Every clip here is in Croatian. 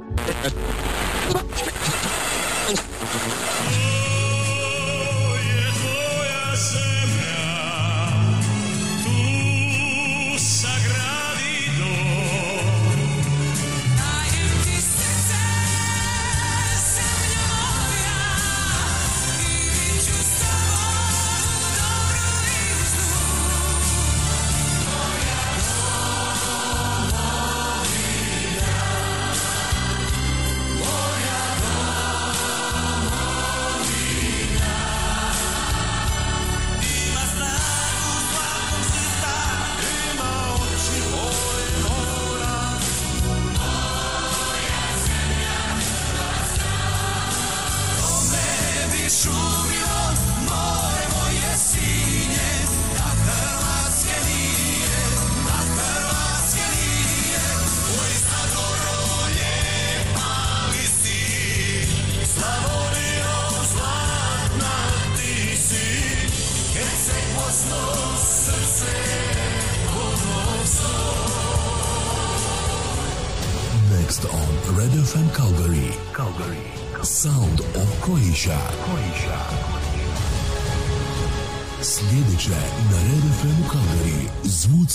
Oh.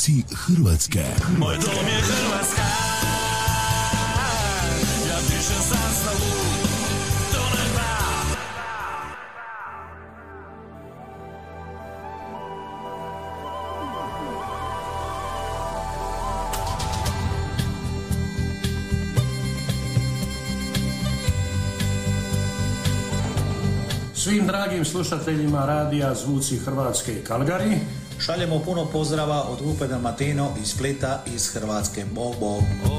Zvuci Hrvatske. Moj dom je Hrvatska Ja pišem zastavu Svim dragim slušateljima radija Zvuci Hrvatske Kalgari. Šaljemo puno pozdrava od grupe Dalmatino iz Splita iz Hrvatske. Bog, bog.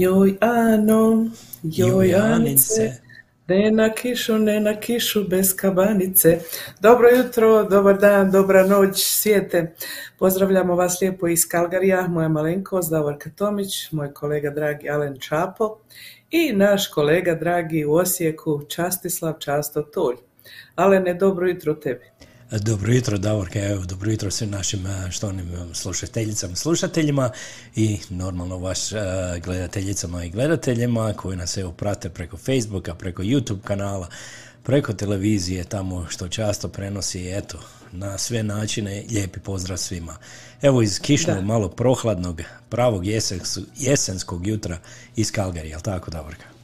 Joj Ano, joj Anice, ne na kišu, ne na kišu bez kabanice. Dobro jutro, dobar dan, dobra noć svijete. Pozdravljamo vas lijepo iz Kalgarija, moja malenkost Davorka Tomić, moj kolega dragi Alen Čapo i naš kolega dragi u Osijeku Častislav Často Tulj. Alene, dobro jutro tebi. Dobro jutro, Davorka, evo, dobro jutro svim našim eh, štovnim eh, slušateljicama i slušateljima i normalno vaš eh, gledateljicama i gledateljima koji nas evo prate preko Facebooka, preko YouTube kanala, preko televizije, tamo što často prenosi, eto, na sve načine, lijepi pozdrav svima. Evo iz kišnog, Da. malo prohladnog, pravog jesens- jesenskog jutra iz Kalgarija, jel tako, Davorka?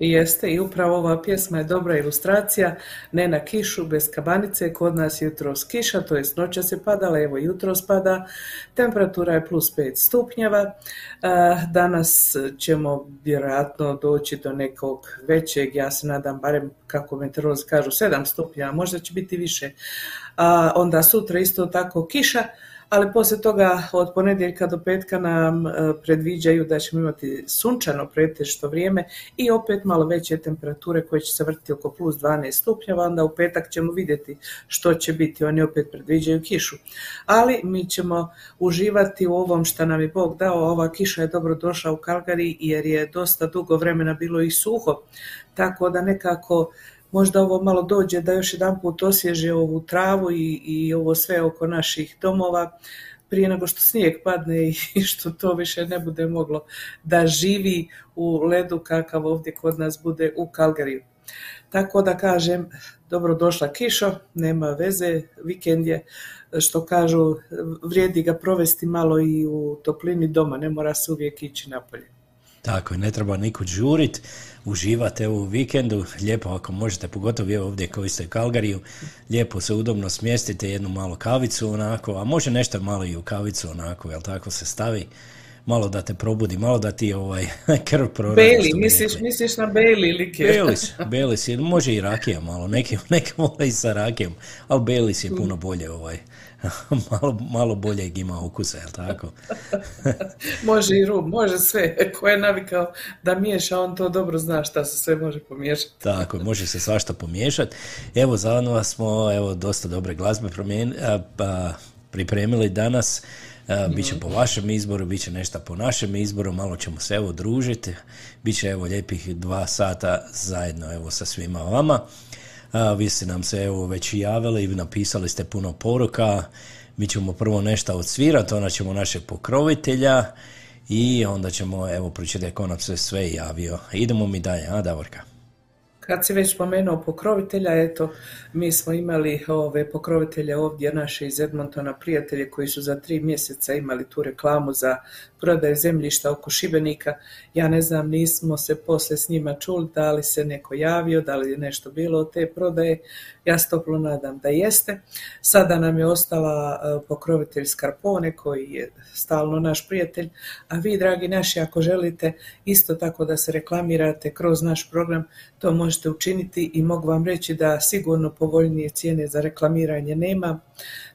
I jeste, i upravo ova pjesma je dobra ilustracija, ne na kišu, bez kabanice, kod nas je jutros kiša, to jest noćas je padala, evo jutros pada, temperatura je plus 5 stupnjeva, danas ćemo vjerojatno doći do nekog većeg, ja se nadam barem kako meteorolozi kažu 7 stupnjeva, možda će biti više, a onda sutra isto tako kiša, ali poslije toga od ponedjeljka do petka nam e, predviđaju da ćemo imati sunčano pretežito vrijeme i opet malo veće temperature koje će se vrtiti oko plus 12 stupnjeva, onda u petak ćemo vidjeti što će biti, oni opet predviđaju kišu. Ali mi ćemo uživati u ovom što nam je Bog dao, ova kiša je dobro došla u Kalgari jer je dosta dugo vremena bilo i suho, tako da nekako možda ovo malo dođe da još jedan put osvježe ovu travu i, i ovo sve oko naših domova prije nego što snijeg padne i što to više ne bude moglo da živi u ledu kakav ovdje kod nas bude u Kalgariju. Tako da kažem, dobro došla kišo, nema veze, vikend je, što kažu, vrijedi ga provesti malo i u toplini doma, ne mora se uvijek ići napolje. Tako je, ne treba nikud žurit, uživate u vikendu, lijepo ako možete, pogotovo evo ovdje koji ste u Kalgariju, lijepo se udobno smjestite jednu malu kavicu onako, a može nešto malo i u kavicu onako, jel tako se stavi, malo da te probudi, malo da ti ovaj krv proradi. Beli, misliš, misliš na Beli ili kje? Belis, Belis, je- može i rakija malo, neki, neki vole i sa rakijom, ali Belis je puno bolje ovaj, malo, malo boljeg ima ukusa, jel tako? Može i rum, može sve. Ko je navikao da miješa, on to dobro zna šta se sve može pomiješati. Tako, može se svašta pomiješati. Evo, za vas smo evo, dosta dobre glazbe promijen- a, pa, pripremili danas. A, bit će po vašem izboru, bit će nešto po našem izboru, malo ćemo se evo družiti. Bit će evo lijepih dva sata zajedno evo sa svima vama. A, vi ste nam se evo već javili napisali ste puno poruka. Mi ćemo prvo nešto odsvirati, onda ćemo našeg pokrovitelja i onda ćemo evo pročitati ko nam se sve javio. Idemo mi dalje, a Davorka? Kad si već spomenuo pokrovitelja, eto, mi smo imali ove pokrovitelje ovdje naše iz Edmontona, prijatelje koji su za tri mjeseca imali tu reklamu za prodaje zemljišta oko Šibenika. Ja ne znam, nismo se poslije s njima čuli, da li se neko javio, da li je nešto bilo od te prodaje. Ja se toplo nadam da jeste. Sada nam je ostala e, pokrovitelj Skarpone koji je stalno naš prijatelj, a vi dragi naši ako želite isto tako da se reklamirate kroz naš program, to možete učiniti i mogu vam reći da sigurno povoljnije cijene za reklamiranje nema,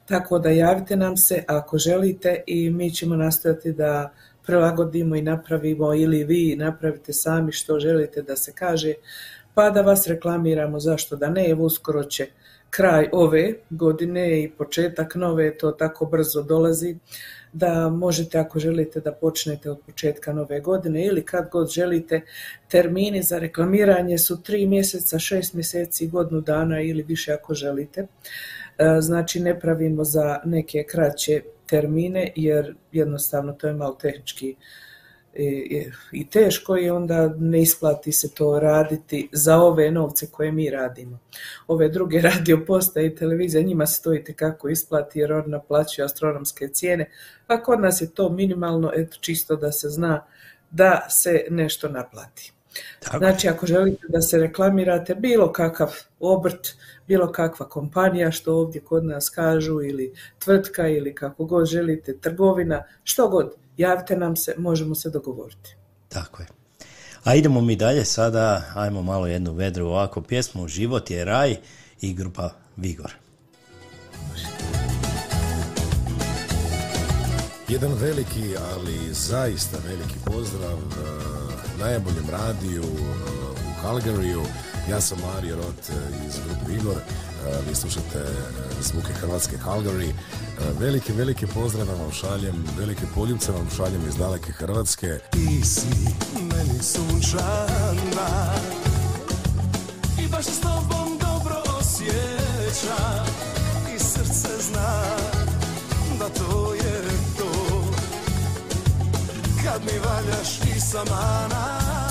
tako da javite nam se ako želite i mi ćemo nastojati da prilagodimo i napravimo ili vi napravite sami što želite da se kaže, pa da vas reklamiramo, zašto da ne, evo uskoro će kraj ove godine i početak nove, to tako brzo dolazi, da možete ako želite da počnete od početka nove godine ili kad god želite, termini za reklamiranje su tri mjeseca, šest mjeseci, godinu dana ili više ako želite. E, Znači ne pravimo za neke kraće termine jer jednostavno to je malo tehnički i, i teško i onda ne isplati se to raditi za ove novce koje mi radimo. Ove druge radio postaje i televizija, njima se to i isplati jer oni naplaćuju astronomske cijene, a kod nas je to minimalno, eto čisto da se zna da se nešto naplati. Tako. Znači, ako želite da se reklamirate bilo kakav obrt, bilo kakva kompanija, što ovdje kod nas kažu, ili tvrtka, ili kako god želite, trgovina, što god, javite nam se, možemo se dogovoriti. Tako je. A idemo mi dalje sada, ajmo malo jednu vedru ovako pjesmu, Život je raj i grupa Vigor. Jedan veliki, ali zaista veliki pozdrav eh, najboljem radiju eh, u Calgaryju. Ja sam Mario Rot eh, iz grupe Igor. Eh, Vi slušate zvuke Hrvatske Calgary. Veliki, veliki pozdrav vam šaljem, velike poljubce vam šaljem iz daleke Hrvatske. Ti si meni sunčana I baš s tobom dobro osjeća I srce zna Valjaš i sama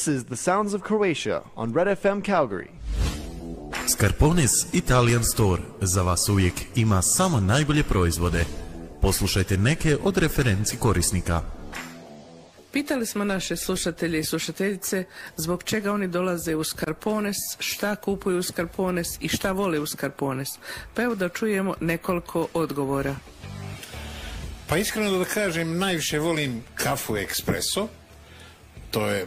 This is the sounds of Croatia on Red FM Calgary. Scarpone's Italian Store za vas uvijek ima samo najbolje proizvode. Poslušajte neke od referenci korisnika. Pitali smo naše slušatelje i slušateljice zbog čega oni dolaze u Skarpones, šta kupuju u Skarpones i šta vole u Skarpones. Pa evo da čujemo nekoliko odgovora. Pa iskreno da kažem, najviše volim kafu ekspreso. To je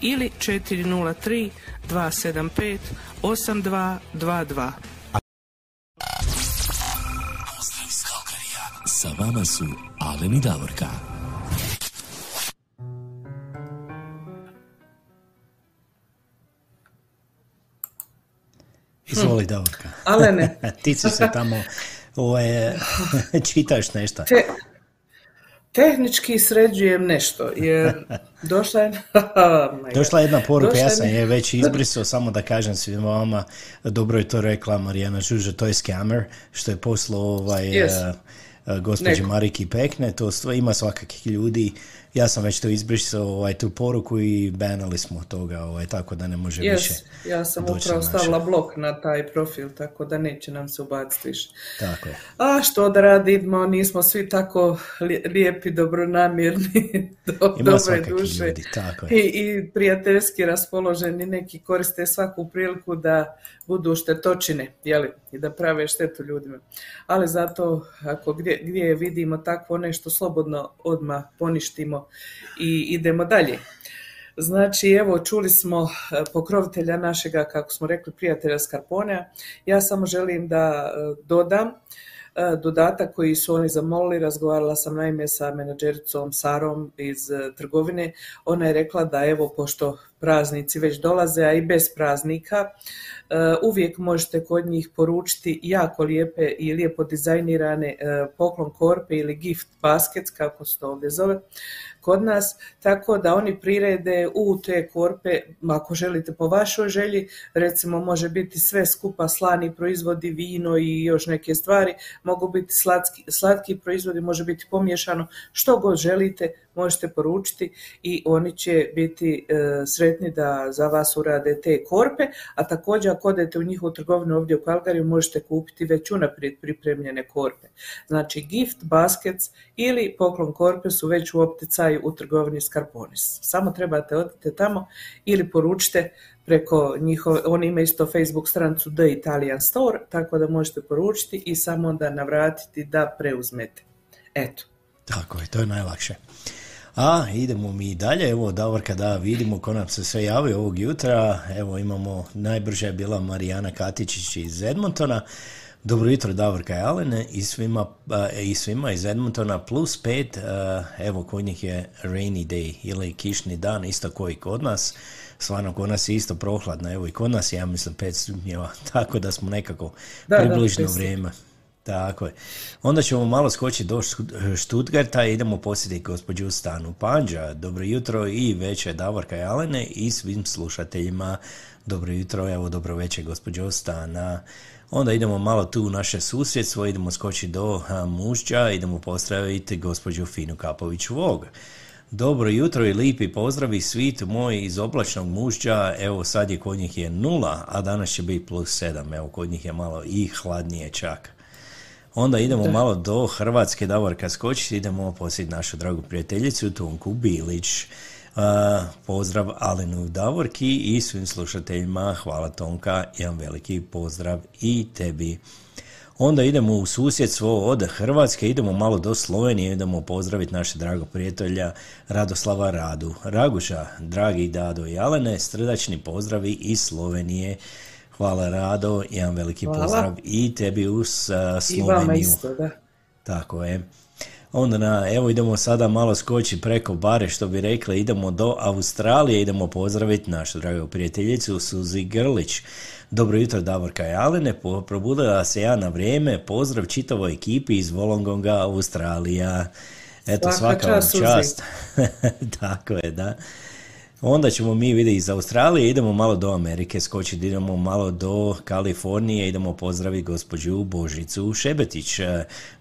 ili 403 275 8222. Pozdrav iz Kalkarija. Sa vama su Alen i Davorka. Izvoli, Davorka. Alene. Ti si se tamo ovaj, čitaš nešto. Te, tehnički sređujem nešto, jer došla je... Oh Došla je jedna poruka, Došla ja je sam mi- je već izbrisao, samo da kažem svima vama, dobro je to rekla Marijana Žuža, to je scammer, što je poslao ovaj, Yes. uh, uh, gospođi Neko. Mariki Pekne, to ima svakakih ljudi, ja sam već to izbrisao, ovaj, tu poruku i banali smo toga, ovaj, tako da ne može više Yes, ja sam upravo stavila blok na taj profil, tako da neće nam se ubaciti više. Tako je. A što da radimo, nismo svi tako li- lijepi, dobronamjerni, do, dobre duše ljudi, tako je. i, i prijateljski raspoloženi. Neki koriste svaku priliku da budu štetočine jeli, i da prave štetu ljudima. Ali zato ako gdje, gdje vidimo takvo nešto slobodno odmah poništimo i idemo dalje. Znači, evo, čuli smo e, pokrovitelja našega, kako smo rekli, prijatelja Skarponea. Ja samo želim da e, dodam e, dodatak koji su oni zamolili. Razgovarala sam naime sa menadžericom Sarom iz trgovine. Ona je rekla da evo, pošto praznici već dolaze, a i bez praznika, uvijek možete kod njih poručiti jako lijepe i lijepo dizajnirane poklon korpe ili gift baskets, kako se to ovdje zove, kod nas, tako da oni prirede u te korpe, ako želite po vašoj želji, recimo može biti sve skupa slani proizvodi, vino i još neke stvari, mogu biti slatki, slatki proizvodi, može biti pomiješano, što god želite, možete poručiti i oni će biti e, sretni da za vas urade te korpe, a također ako odete u njihovu trgovinu ovdje u Kalgariju možete kupiti već unaprijed pripremljene korpe. Znači gift baskets ili poklon korpe su već u opticaju u trgovini Scarponis. Samo trebate odite tamo ili poručite preko njihove, oni imaju isto Facebook stranicu The Italian Store, tako da možete poručiti i samo onda navratiti da preuzmete. Eto. Tako je, to je najlakše. A, idemo mi dalje, evo Davorka da vidimo ko nam se sve javi ovog jutra, evo imamo, najbrža je bila Marijana Katičić iz Edmontona, dobro jutro Davorka i Alene i svima, i svima iz Edmontona plus pet, evo kod njih je rainy day ili kišni dan, isto koji kod nas, stvarno kod nas je isto prohladno, evo i kod nas je, ja mislim, pet stupnjeva, tako da smo nekako Da, približno vrijeme. Tako je. Onda ćemo malo skočiti do Stuttgarta i idemo posjetiti gospođu Stanu Panđa. Dobro jutro i večer Davorka i Alene i svim slušateljima. Dobro jutro, evo dobro večer gospođo Stana. Onda idemo malo tu u naše susjedstvo, idemo skočiti do Mušća, idemo pozdraviti gospođu Finu Kapović Vog. Dobro jutro i lipi pozdravi svit moj iz oblačnog mušća, evo sad je kod njih je nula, a danas će biti plus sedam, evo kod njih je malo i hladnije čak. Onda idemo Da. malo do Hrvatske, Davorka skoči, idemo posjetiti našu dragu prijateljicu Tonku Bilić. A, pozdrav Alenu Davorki i svim slušateljima. Hvala Tonka, jedan veliki pozdrav i tebi. Onda idemo u susjedstvo od Hrvatske, idemo malo do Slovenije, idemo pozdraviti naše drago prijatelja Radoslava Radu. Raguša, dragi Dado i Alene, srdačni pozdravi iz Slovenije. Hvala Rado, jedan veliki Hvala. pozdrav i tebi I vama Sloveniju. isto, da. Tako je. Onda na, evo idemo sada malo skoči preko bare, što bi rekli, idemo do Australije, idemo pozdraviti našu dragu prijateljicu Suzi Grlić. Dobro jutro Davorka i Alene, probudila se ja na vrijeme, pozdrav čitavoj ekipi iz Wollongonga, Australija. Eto, Svaka svaka vam čast, Suzi. čast. Tako je, da. Onda ćemo mi vidjeti iz Australije, idemo malo do Amerike skočiti, idemo malo do Kalifornije, idemo pozdraviti gospođu Božicu Šebetić.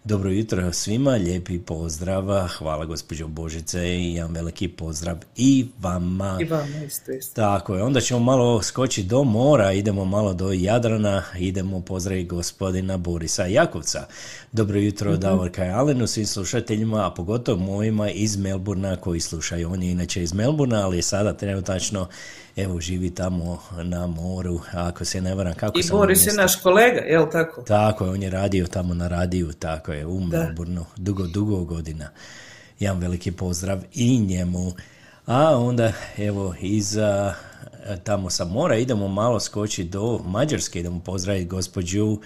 Dobro jutro svima, lijepi pozdrav, hvala gospođo Božice i jedan veliki pozdrav i vama. I vama isto, isto. Tako je, onda ćemo malo skočiti do mora, idemo malo do Jadrana, idemo pozdraviti gospodina Borisa Jakovca. Dobro jutro Mhm. Davorka i Alenu, svim slušateljima, a pogotovo mojima iz Melburna koji slušaju. On je inače iz Melburna, ali je sada trenutačno evo živi tamo na moru, ako se ne varam kako I sam Boris je naš kolega, jel tako? tako je, on je radio tamo na radiju, tako je, u Da. Melbourneu, dugo, dugo godina. Jedan veliki pozdrav i njemu. A onda, evo, iz a, tamo sa mora idemo malo skoči do Mađarske, idemo pozdraviti gospođu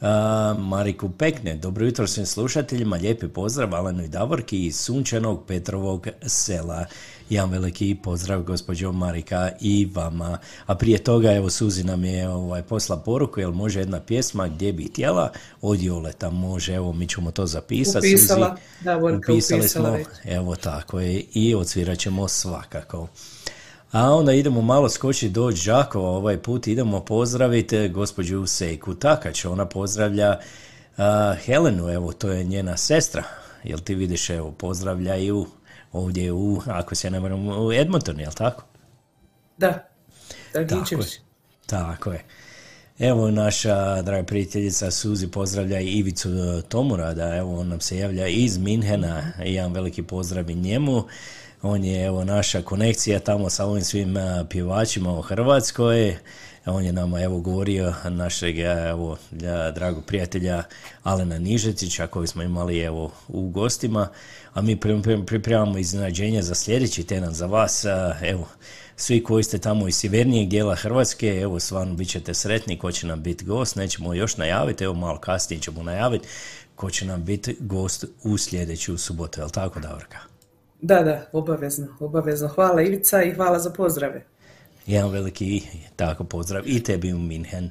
a, Mariku Pekne. Dobro jutro svim slušateljima, lijepi pozdrav Alenu i Davorki iz sunčanog Petrovog sela. Jedan veliki pozdrav gospođo Marika i vama. A prije toga, evo, Suzi nam je ovaj, posla poruku, jel može jedna pjesma gdje bi htjela, od Joleta može, evo, mi ćemo to zapisati. Upisala, Suzi. Upisali upisala smo, već. evo tako je, i odsvirat ćemo svakako. A onda idemo malo skočiti do Đakova, ovaj put idemo pozdraviti gospođu Sejku Takač, ona pozdravlja a, Helenu, evo to je njena sestra, jel ti vidiš, evo pozdravljaju ovdje u, ako se ne varam, u Edmonton, jel tako? Da. Tako je. Tako je. Evo naša draga prijateljica Suzi pozdravlja i Ivicu Tomurada, evo on nam se javlja iz Minhena, jedan veliki pozdrav i njemu. On je evo naša konekcija tamo sa ovim svim pjevačima u Hrvatskoj. On je nama evo govorio našeg e, evo e, dragog prijatelja Alena Nižetića koji smo imali evo u gostima, a mi pri- pri- pripremamo iznenađenja za sljedeći tjedan za vas. e, Evo, svi koji ste tamo iz sjevernijeg dijela Hrvatske, evo stvarno bit ćete sretni ko će nam biti gost, nećemo još najaviti, evo malo kasnije ćemo najaviti ko će nam biti gost u sljedeću subotu, jel tako Davorka? Da, da, obavezno, obavezno. Hvala Ivica i hvala za pozdrave. Jedan veliki tako pozdrav i tebi u Minhen.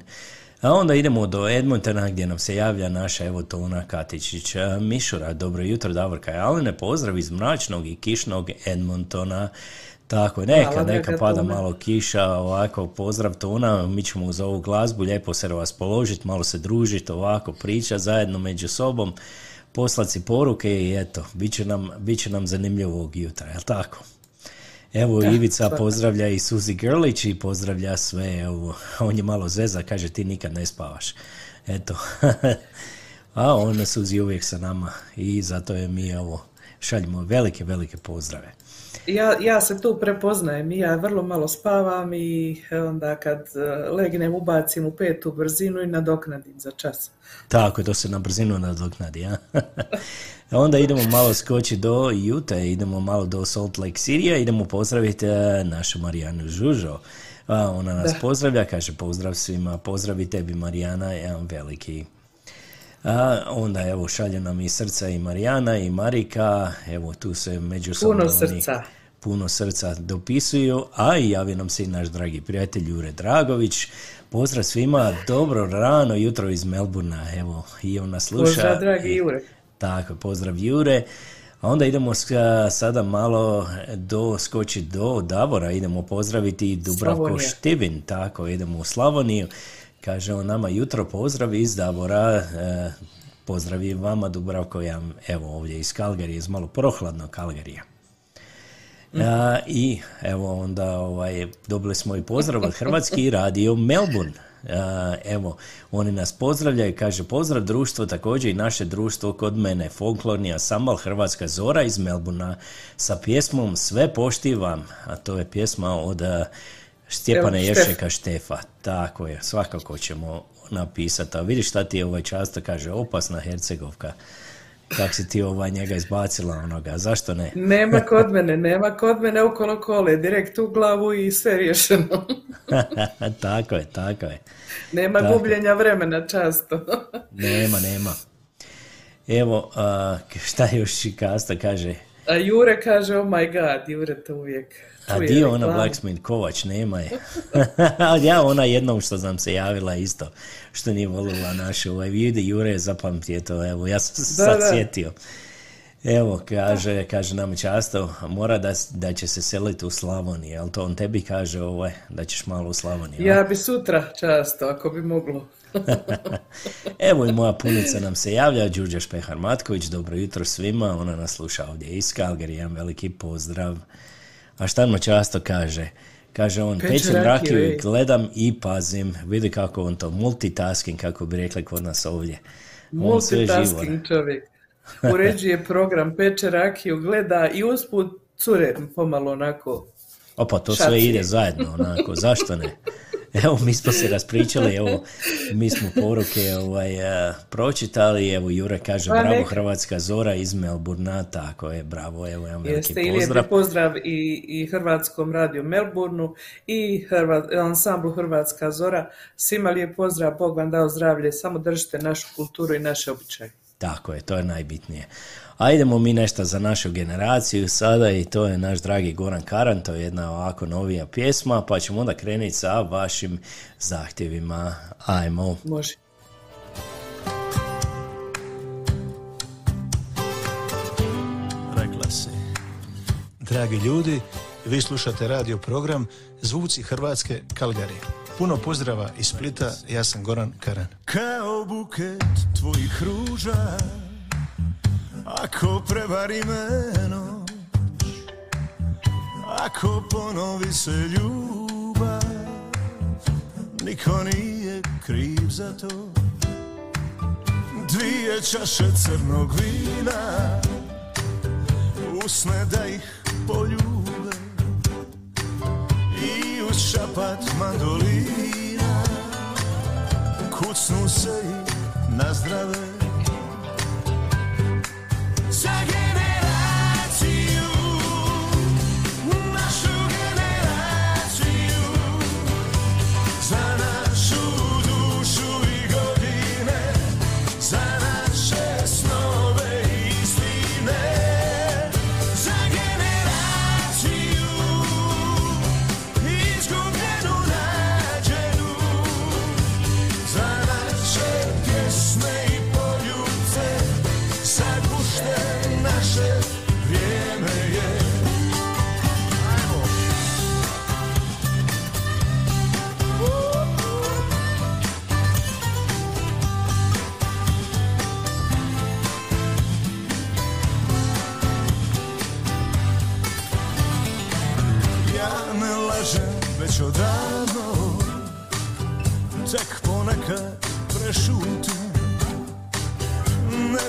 A onda idemo do Edmontona gdje nam se javlja naša evo Tona Katičić Mišura. Dobro jutro Davorka i Alene, pozdrav iz mračnog i kišnog Edmontona. Tako je, neka, Hvala, neka pada Tona. malo kiša, ovako pozdrav Tona, mi ćemo uz ovu glazbu lijepo se raspoložiti, malo se družiti, ovako priča zajedno među sobom, poslati si poruke i eto, bit će nam, bit će nam zanimljivo ovog jutra, jel tako? Evo Da, Ivica pozdravlja i Suzi Grlić i pozdravlja sve, evo, on je malo zeza, kaže ti nikad ne spavaš. Eto, a ona Suzi uvijek sa nama i zato je mi evo, šaljemo velike, velike pozdrave. Ja, ja se tu prepoznajem i ja vrlo malo spavam i onda kad eh, legnem ubacim u petu brzinu i nadoknadim za čas. Tako, to se na brzinu nadoknadi, ja. Onda idemo malo skoči do Utah, idemo malo do Salt Lake City, idemo pozdraviti e, našu Marijanu Žužo. Ona nas Da. pozdravlja, kaže pozdrav svima, pozdravi tebi Marijana, jedan veliki. A, onda evo šalje nam i srca i Marijana i Marika, evo tu se međusobno Puno oni srca. puno srca dopisuju, a i javi nam se i naš dragi prijatelj Jure Dragović. Pozdrav svima, dobro rano jutro iz Melburna, evo i on nas sluša. Pozdrav, dragi Jure. Tako, pozdrav Jure. A onda idemo sada malo do, skoči do Davora, idemo pozdraviti Dubravko Slavonija. Štivin, tako, idemo u Slavoniju. Kaže on nama jutro pozdrav iz Davora, e, pozdrav i vama Dubravko, ja evo ovdje iz Kalgarije, iz malo prohladnog Kalgarija. A, I evo onda ovaj, dobili smo i pozdrav od Hrvatski radio Melbourne. A, evo, oni nas pozdravljaju, kaže pozdrav društvo, također i naše društvo kod mene, folklorni ansambal Hrvatska Zora iz Melbuna sa pjesmom Sve poštivam, a to je pjesma od a, Stjepana Evo, Jevšeka Štefa. Tako je, svakako ćemo napisati. A vidiš šta ti je ovaj často kaže, opasna Hercegovka. Kak si ti ovaj njega izbacila onoga, zašto ne? Nema kod mene, nema kod mene okolo kole, direkt u glavu i sve riješeno. tako je, tako je. Nema Tako. gubljenja vremena často. Nema, nema. Evo, šta još Kasta kaže, A Jure kaže, oh my god, Jure to uvijek. a dio ona. Blacksmith Kovač, nema je. Ali ja ona jednom što nam se javila isto, što nije volila naše, ovaj vidi Jure je zapamtio to, evo, ja sam se sad da. sjetio. Evo, kaže, kaže nam často, mora da, da će se seliti u Slavoniji, jel to on tebi kaže ovaj, da ćeš malo u Slavoniji? a? Ja bi sutra často, ako bi moglo. Evo i moja punica nam se javlja, Đurđa Špehar Matković, dobro jutro svima, ona nas sluša ovdje iz jedan veliki pozdrav. A šta nam často kaže? Kaže on, Peče pečem rakiju, i gledam i pazim. Vidi kako on to multitasking, kako bi rekli kod nas ovdje. On sve živo, ne? Multitasking čovjek. Uređuje program, peče rakiju, gleda i usput cure pomalo onako. Opa, to sve Šacije. ide zajedno, onako, zašto ne? Evo, mi smo se raspričali, evo, mi smo poruke ovaj, eh, pročitali, evo, Jure kaže, Pa bravo. Hrvatska Zora iz Melburna, tako je, bravo, evo, jedan veliki Jeste pozdrav. pozdrav i, i Hrvatskom radiju Melbourneu i Hrvat, ansamblu Hrvatska Zora. Svima lijep pozdrav, Bog vam dao zdravlje, samo držite našu kulturu i naše običaje. Tako je, to je najbitnije. A idemo mi nešto za našu generaciju sada i to je naš dragi Goran Karan, to je jedna ovako novija pjesma, pa ćemo onda krenuti sa vašim zahtjevima. Ajmo. Može. rekla si. Dragi ljudi, vi slušate radio program Zvuci Hrvatske Kalgari. Puno pozdrava iz Splita, ja sam Goran Karan. Kao buket tvojih ruža, ako prevari me noć, ako ponovi se ljubav, niko nije kriv za to. Dvije čaše crnog vina, usne da ih poljube i uz šapat mandolina kucnu se i na zdrave za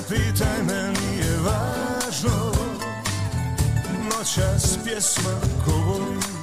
pitaj me, nije važno. Noćas pjesma Za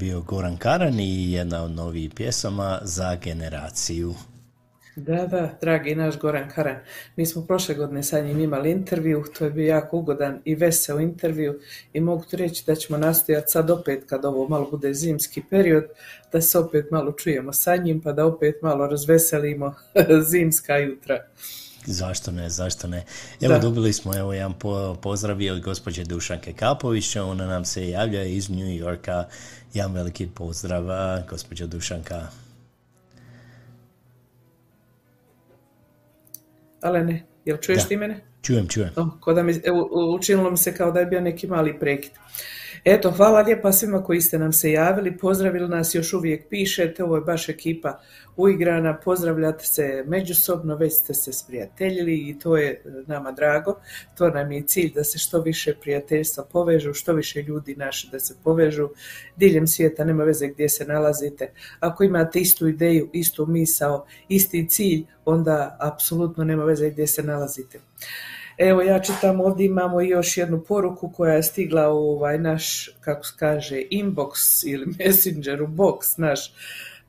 bio Goran Karan i jedna od novih pjesama za generaciju. Da, da, dragi naš Goran Karan. Mi smo prošle godine sa njim imali intervju, to je bio jako ugodan i veseo intervju i mogu ti reći da ćemo nastojati sad opet kad ovo malo bude zimski period, da se opet malo čujemo sa njim pa da opet malo razveselimo zimska jutra. Zašto ne, zašto ne. Evo, Da. dobili smo evo jedan po, pozdrav od gospođe Dušanke Kapovića, ona nam se javlja iz New Yorka. Jedan veliki pozdrav, a, gospođo Dušanka. Ale ne, jel čuješ Da. ti mene? Čujem, čujem. Ko da mi, učinilo mi se kao da je bio neki mali prekid. Eto, hvala lijepa svima koji ste nam se javili, pozdravili nas, još uvijek pišete, ovo je baš ekipa uigrana, pozdravljate se međusobno, već ste se sprijateljili i to je e, nama drago, to nam je cilj da se što više prijateljstva povežu, što više ljudi naši da se povežu diljem svijeta, nema veze gdje se nalazite. Ako imate istu ideju, istu misao, isti cilj, onda apsolutno nema veze gdje se nalazite. Evo ja čitam ovdje imamo još jednu poruku koja je stigla u ovaj naš, kako se kaže, inbox ili messenger u box naš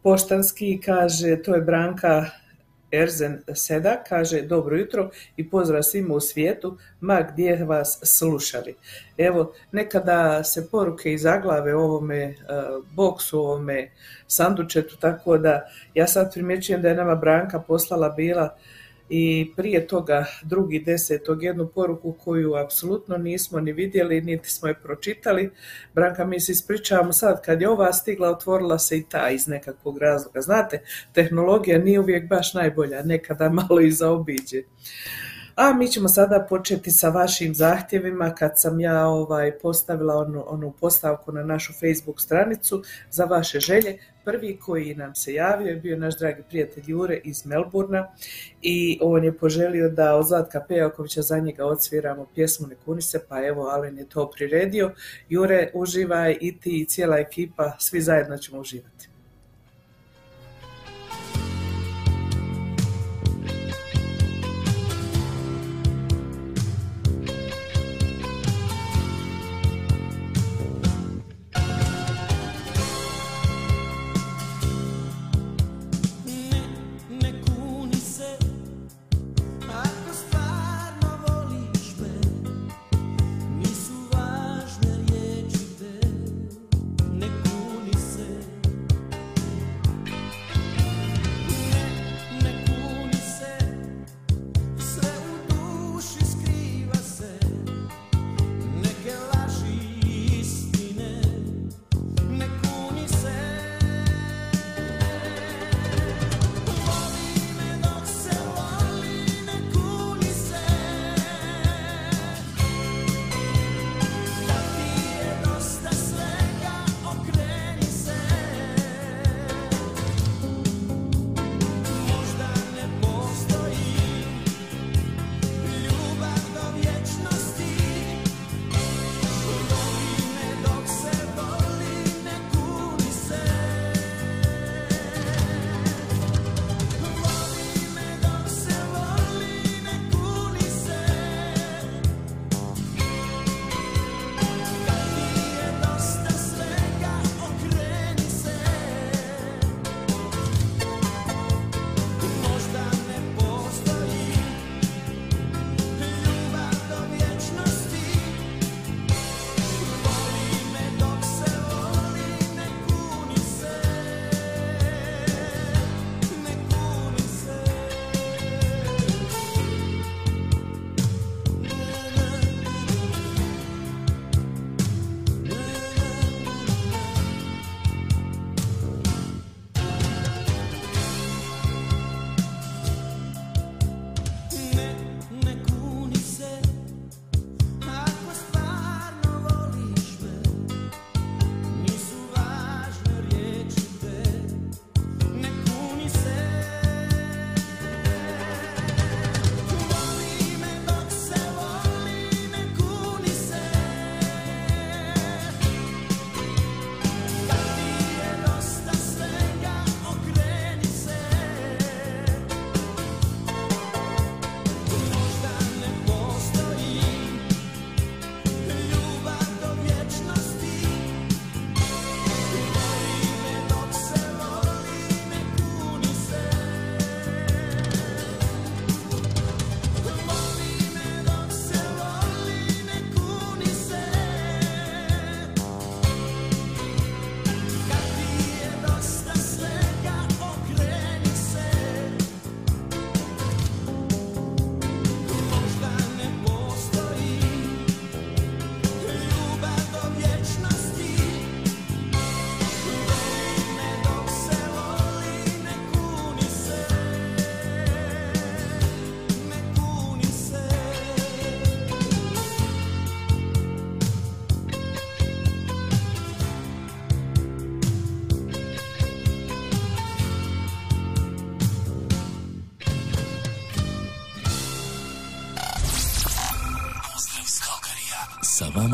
poštanski, kaže, to je Branka Erzen Seda, kaže dobro jutro i pozdrav svima u svijetu, ma gdje vas slušali. Evo, nekada se poruke izaglave u ovome uh, boksu, ovome sandučetu, tako da ja sad primjećujem da je nama Branka poslala bila i prije toga drugi desetog jednu poruku koju apsolutno nismo ni vidjeli niti smo je pročitali. Branka, mi se ispričavamo sad kad je ova stigla, otvorila se i ta iz nekakvog razloga. Znate, tehnologija nije uvijek baš najbolja, nekada malo i zaobiđe. A mi ćemo sada početi sa vašim zahtjevima kad sam ja ovaj postavila onu, onu postavku na našu Facebook stranicu za vaše želje. Prvi koji nam se javio je bio naš dragi prijatelj Jure iz Melburna i on je poželio da od Zlatka Pejakovića za njega odsviramo pjesmu Ne kuni se, pa evo Alen je to priredio. Jure, uživaj i ti i cijela ekipa, svi zajedno ćemo uživati.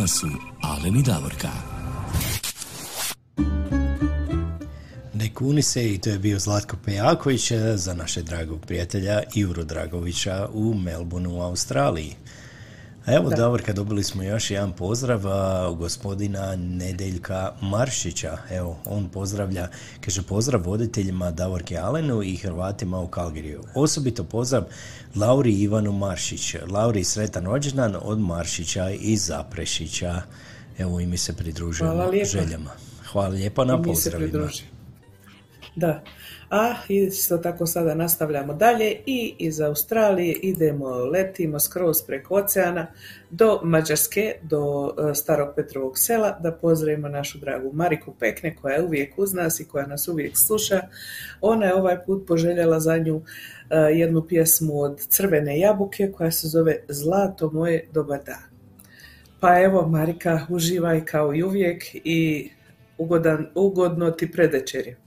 Su Alen i Davorka. Ne kuni se i to je bio Zlatko Pejaković eh, za naše dragog prijatelja Juru Dragovića u Melbourneu u Australiji. Evo, Da. Davorka, dobili smo još jedan pozdrav a, gospodina Nedeljka Maršića. Evo, on pozdravlja, kaže pozdrav voditeljima Davorke Alenu i Hrvatima u Kalgiriju. Osobito pozdrav Lauri Ivanu Maršić. Lauri, sretan rođendan od Maršića i Zaprešića. Evo i mi se pridružujemo Hvala lijepa. željama. Hvala lijepa na pozdravima. Da. A isto tako sada nastavljamo dalje i iz Australije idemo, letimo skroz preko oceana do Mađarske, do e, Starog Petrovog sela, da pozdravimo našu dragu Mariku Pekne koja je uvijek uz nas i koja nas uvijek sluša. Ona je ovaj put poželjela za nju e, jednu pjesmu od Crvene jabuke koja se zove Zlato moje dobar dan. Pa evo Marika, uživaj kao i uvijek i ugodan, ugodno ti predvečerje.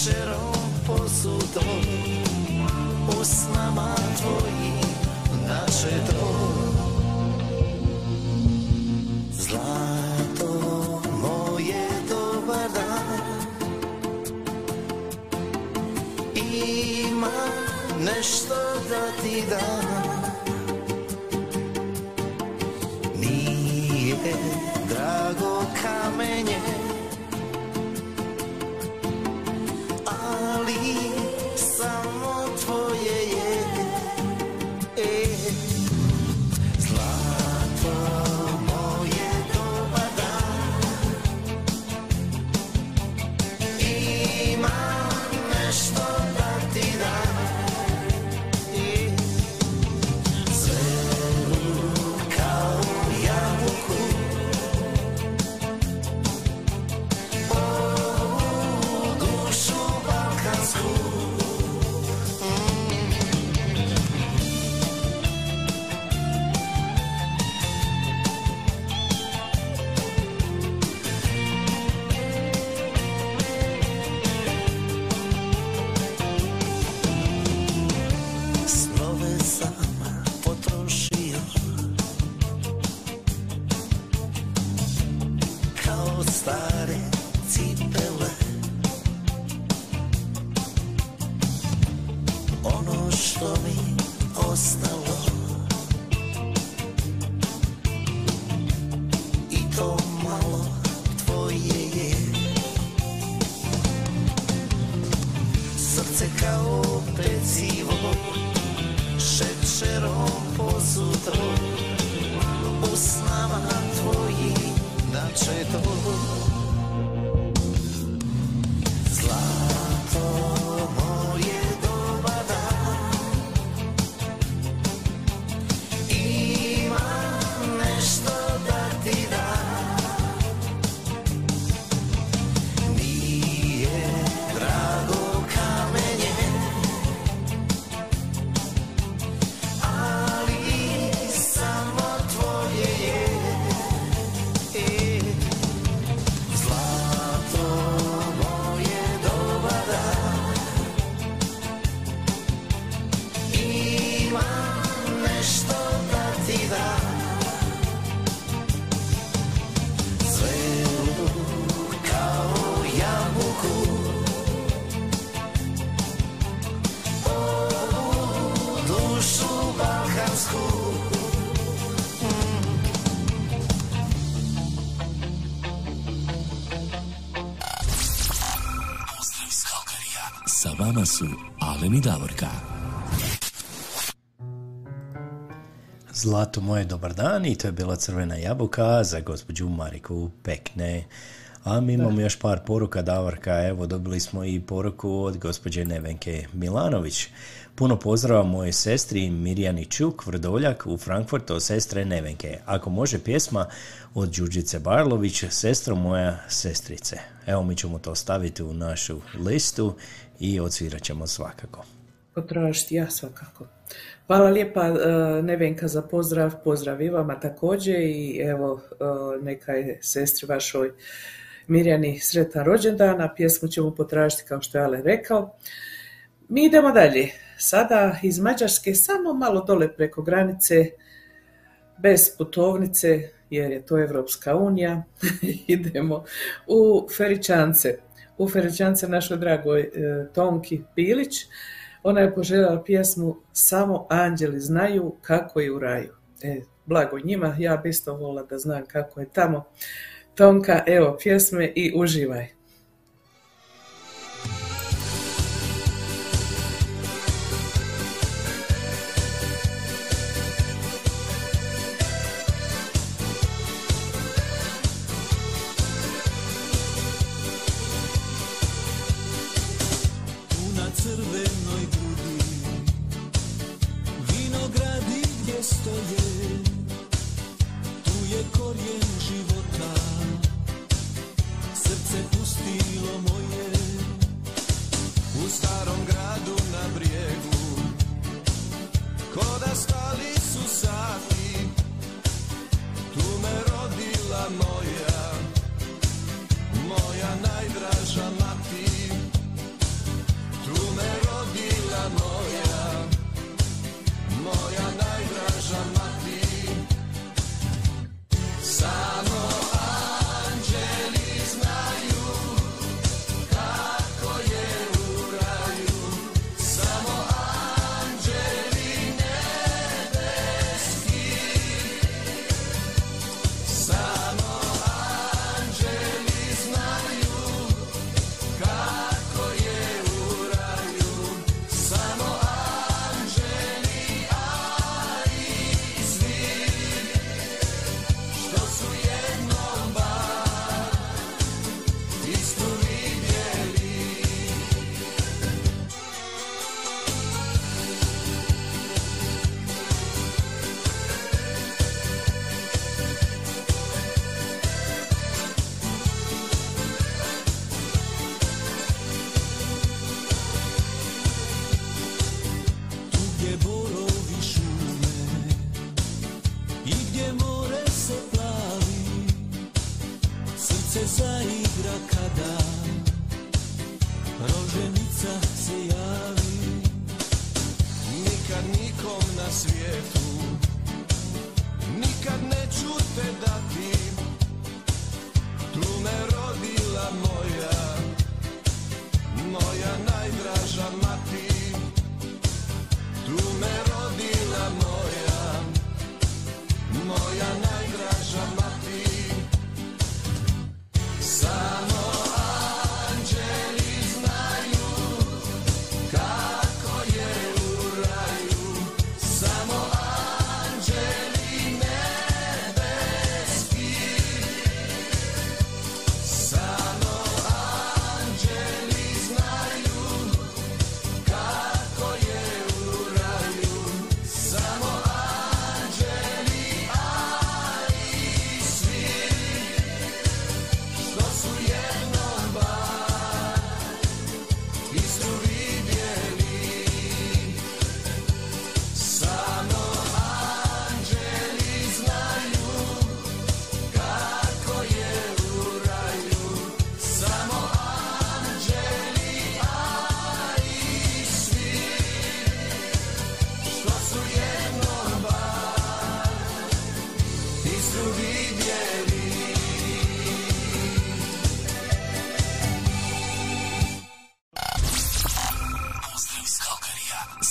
šećerom posudom u snama tvojim načeto Zlato moje dobar dan Ima nešto da ti dam Zlato moje, dobar dan i to je bila crvena jabuka za gospođu Mariku Pekne. A mi imamo još par poruka, Davorka, evo dobili smo i poruku od gospođe Nevenke Milanović. Puno pozdrava mojoj sestri Mirjani Čuk, Vrdoljak u Frankfurtu od sestre Nevenke. Ako može pjesma od Đurđice Barlović, sestro moja sestrice. Evo mi ćemo to staviti u našu listu i odsvirat ćemo svakako. Potražiti ja svakako. Hvala lijepa e, Nevenka za pozdrav, pozdrav i vama također i evo e, neka je sestri vašoj Mirjani sretan rođendan, a pjesmu ćemo potražiti kao što je Ale rekao. Mi idemo dalje. Sada iz Mađarske samo malo dole preko granice, bez putovnice, jer je to Evropska unija, idemo u Feričance. U Feričance našoj dragoj e, Tonki Pilić. Ona je poželjela pjesmu Samo anđeli znaju kako je u raju. E, blago njima, ja bi isto volila da znam kako je tamo. Tonka, evo pjesme i uživaj.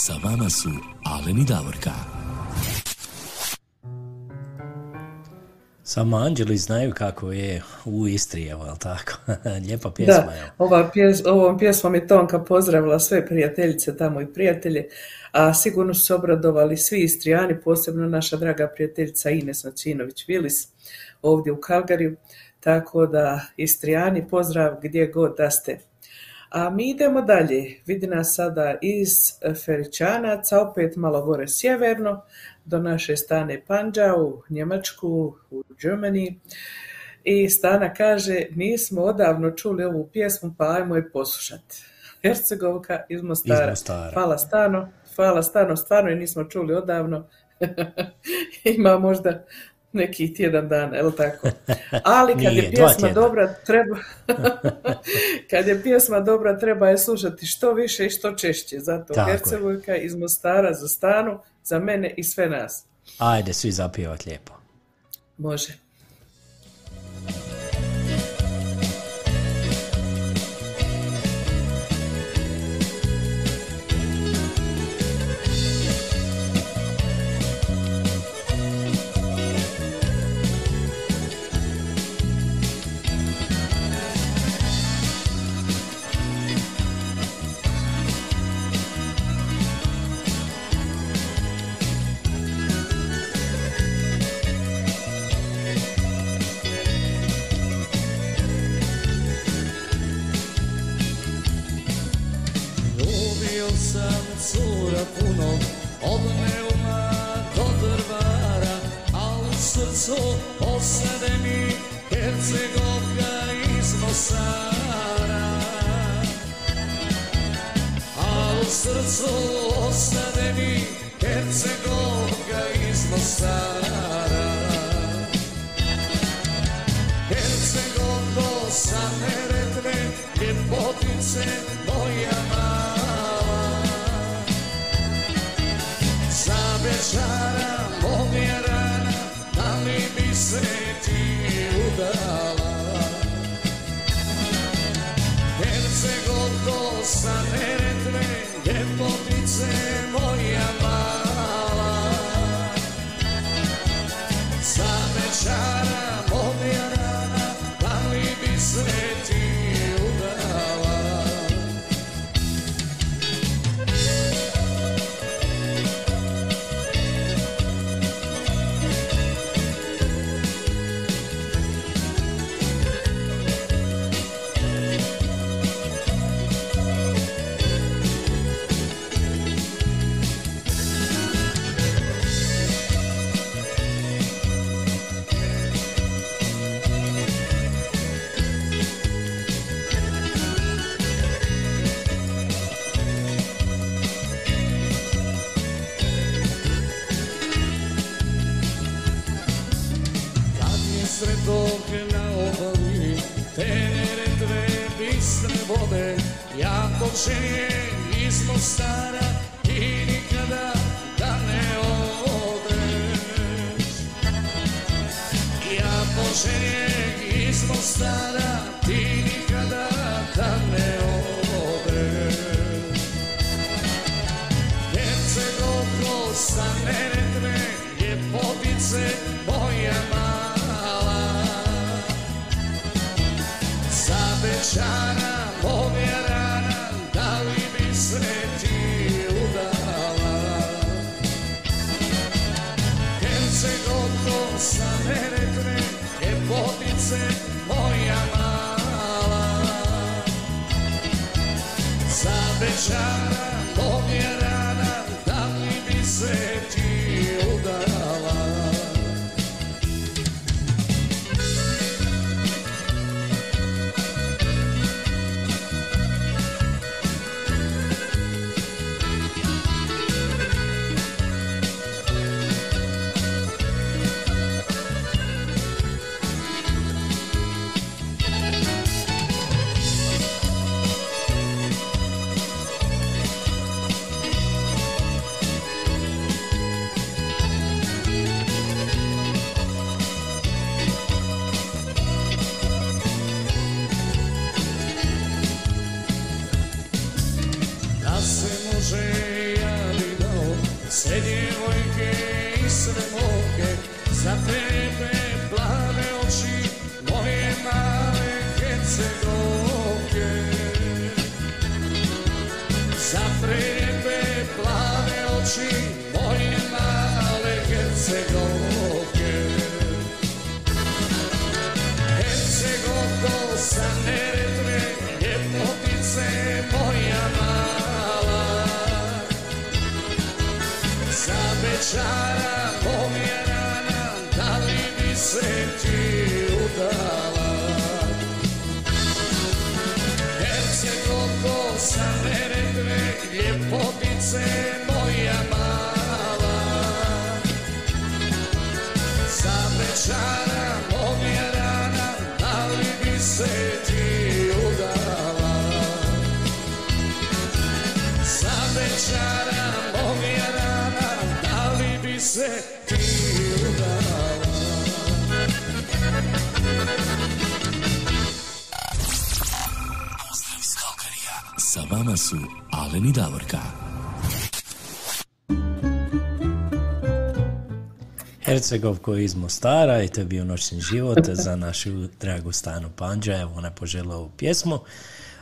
Sa vama su Alen i Davorka. Samo Anđeli znaju kako je u Istri, evo, tako? Lijepa pjesma, Da, ova pjes, ovom pjesmom je Tonka pozdravila sve prijateljice tamo i prijatelje, a sigurno su se obradovali svi Istrijani, posebno naša draga prijateljica Ines Nacinović-Vilis ovdje u Kalgariju, tako da Istrijani pozdrav gdje god da ste. A mi idemo dalje, vidi nas sada iz Feričanaca, opet malo gore sjeverno, do naše stane Panđa u Njemačku, u Germany. I Stana kaže, nismo odavno čuli ovu pjesmu, pa ajmo je poslušati. Hercegovka iz Mostara. Iz Mostara. Hvala Stano, hvala Stano, stvarno je nismo čuli odavno. Ima možda neki tjedan dana, jel tako? Ali kad Nije, je pjesma dobra, treba... kad je pjesma dobra, treba je slušati što više i što češće. Zato Tako je. Hercegovka iz Mostara za Stanu, za mene i sve nas. Ajde, svi zapjevat lijepo. Može. Za Su Alen i Davorka. Hercegovko iz Mostara i to je bio noćni život za našu dragu Stanu Panđa. Evo, ona je poželjela ovu pjesmu.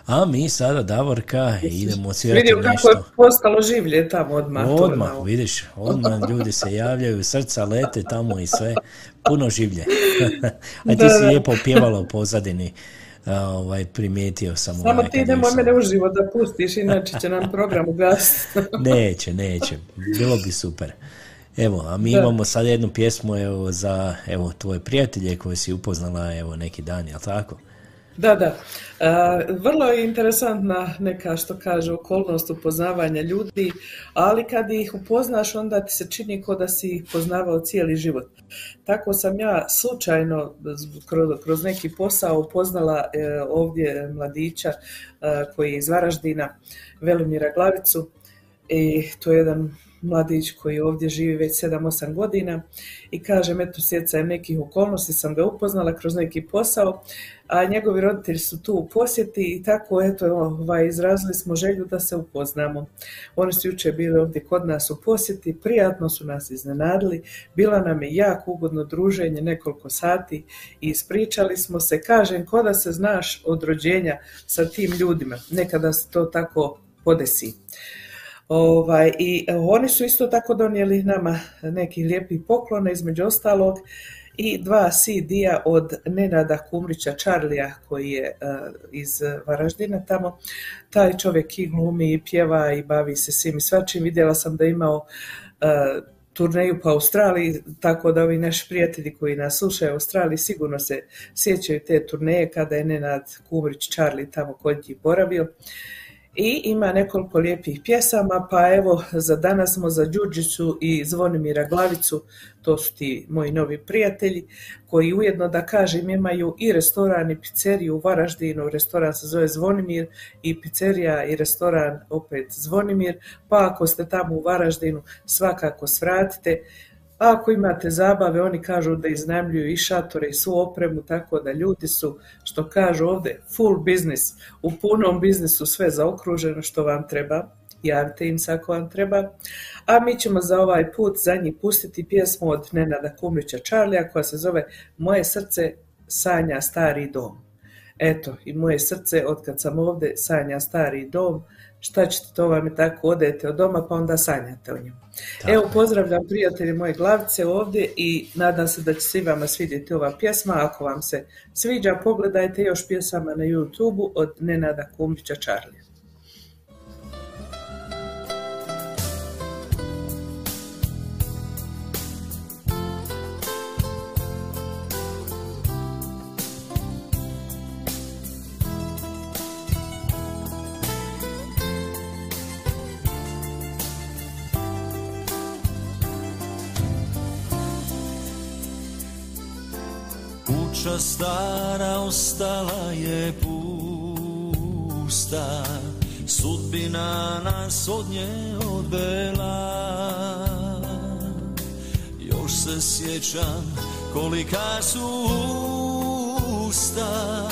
A mi sada, Davorka, idemo odsvirati Vidio kako je nešto. postalo življe tamo odmah. to Odmah, na- vidiš, odmah ljudi se javljaju, srca lete tamo i sve, puno življe. A ti Da, si lijepo pjevala u pozadini, ovaj, primijetio sam. Samo ovaj, ti nemoj mene uživo da pustiš, inače će nam program ugasiti. Neće, neće, bilo bi super. Evo, a mi Da. imamo sad jednu pjesmu evo, za evo, tvoje prijatelje koje si upoznala evo, neki dan, jel tako? Da, da. E, vrlo je interesantna neka što kaže okolnost upoznavanja ljudi, ali kad ih upoznaš onda ti se čini kao da si ih poznavao cijeli život. Tako sam ja slučajno kroz, neki posao upoznala e, ovdje mladića e, koji je iz Varaždina, Velimira Glavicu i to je jedan mladić koji ovdje živi već 7-8 godina i kažem, eto, sjecajem nekih okolnosti sam ga upoznala kroz neki posao, a njegovi roditelji su tu u posjeti i tako, eto, ovaj, izrazili smo želju da se upoznamo. Oni su jučer bili ovdje kod nas u posjeti, prijatno su nas iznenadili, bila nam je jako ugodno druženje, nekoliko sati i ispričali smo se, kažem, ko da se znaš od rođenja sa tim ljudima, nekada se to tako podesi. Ovaj, I e, oni su isto tako donijeli nama neki lijepi poklone, između ostalog i dva CD-a od Nenada Kumrića Čarlija koji je e, iz Varaždina tamo. Taj čovjek i glumi i pjeva i bavi se svim i svačim. Vidjela sam da je imao e, turneju po Australiji, tako da ovi naši prijatelji koji nas slušaju u Australiji sigurno se sjećaju te turneje kada je Nenad Kumrić Čarli tamo kod njih boravio. I ima nekoliko lijepih pjesama, pa evo za danas smo za Đurđicu i Zvonimira Glavicu, to su ti moji novi prijatelji, koji ujedno da kažem imaju i restoran i pizzeriju u Varaždinu, restoran se zove Zvonimir i pizzerija i restoran opet Zvonimir, pa ako ste tamo u Varaždinu svakako svratite. Ako imate zabave, oni kažu da iznajmljuju i šatore i svu opremu, tako da ljudi su, što kažu ovdje, full business, u punom biznisu sve zaokruženo što vam treba. Javite im se ako vam treba. A mi ćemo za ovaj put za njih pustiti pjesmu od Nenada Kumlića Čarlija koja se zove Moje srce sanja stari dom. Eto, i moje srce, od kad sam ovdje, sanja stari dom. Šta ćete, to vam je tako, odete od doma pa onda sanjate o njemu. Evo, pozdravljam prijatelje moje glavice ovdje i nadam se da će svi vama svidjeti ova pjesma. Ako vam se sviđa, pogledajte još pjesama na YouTube-u od Nenada Kumbića Čarlija. Stara ostala je pusta. Sudbina nas od nje odvela. Još se sjećam kolika su usta.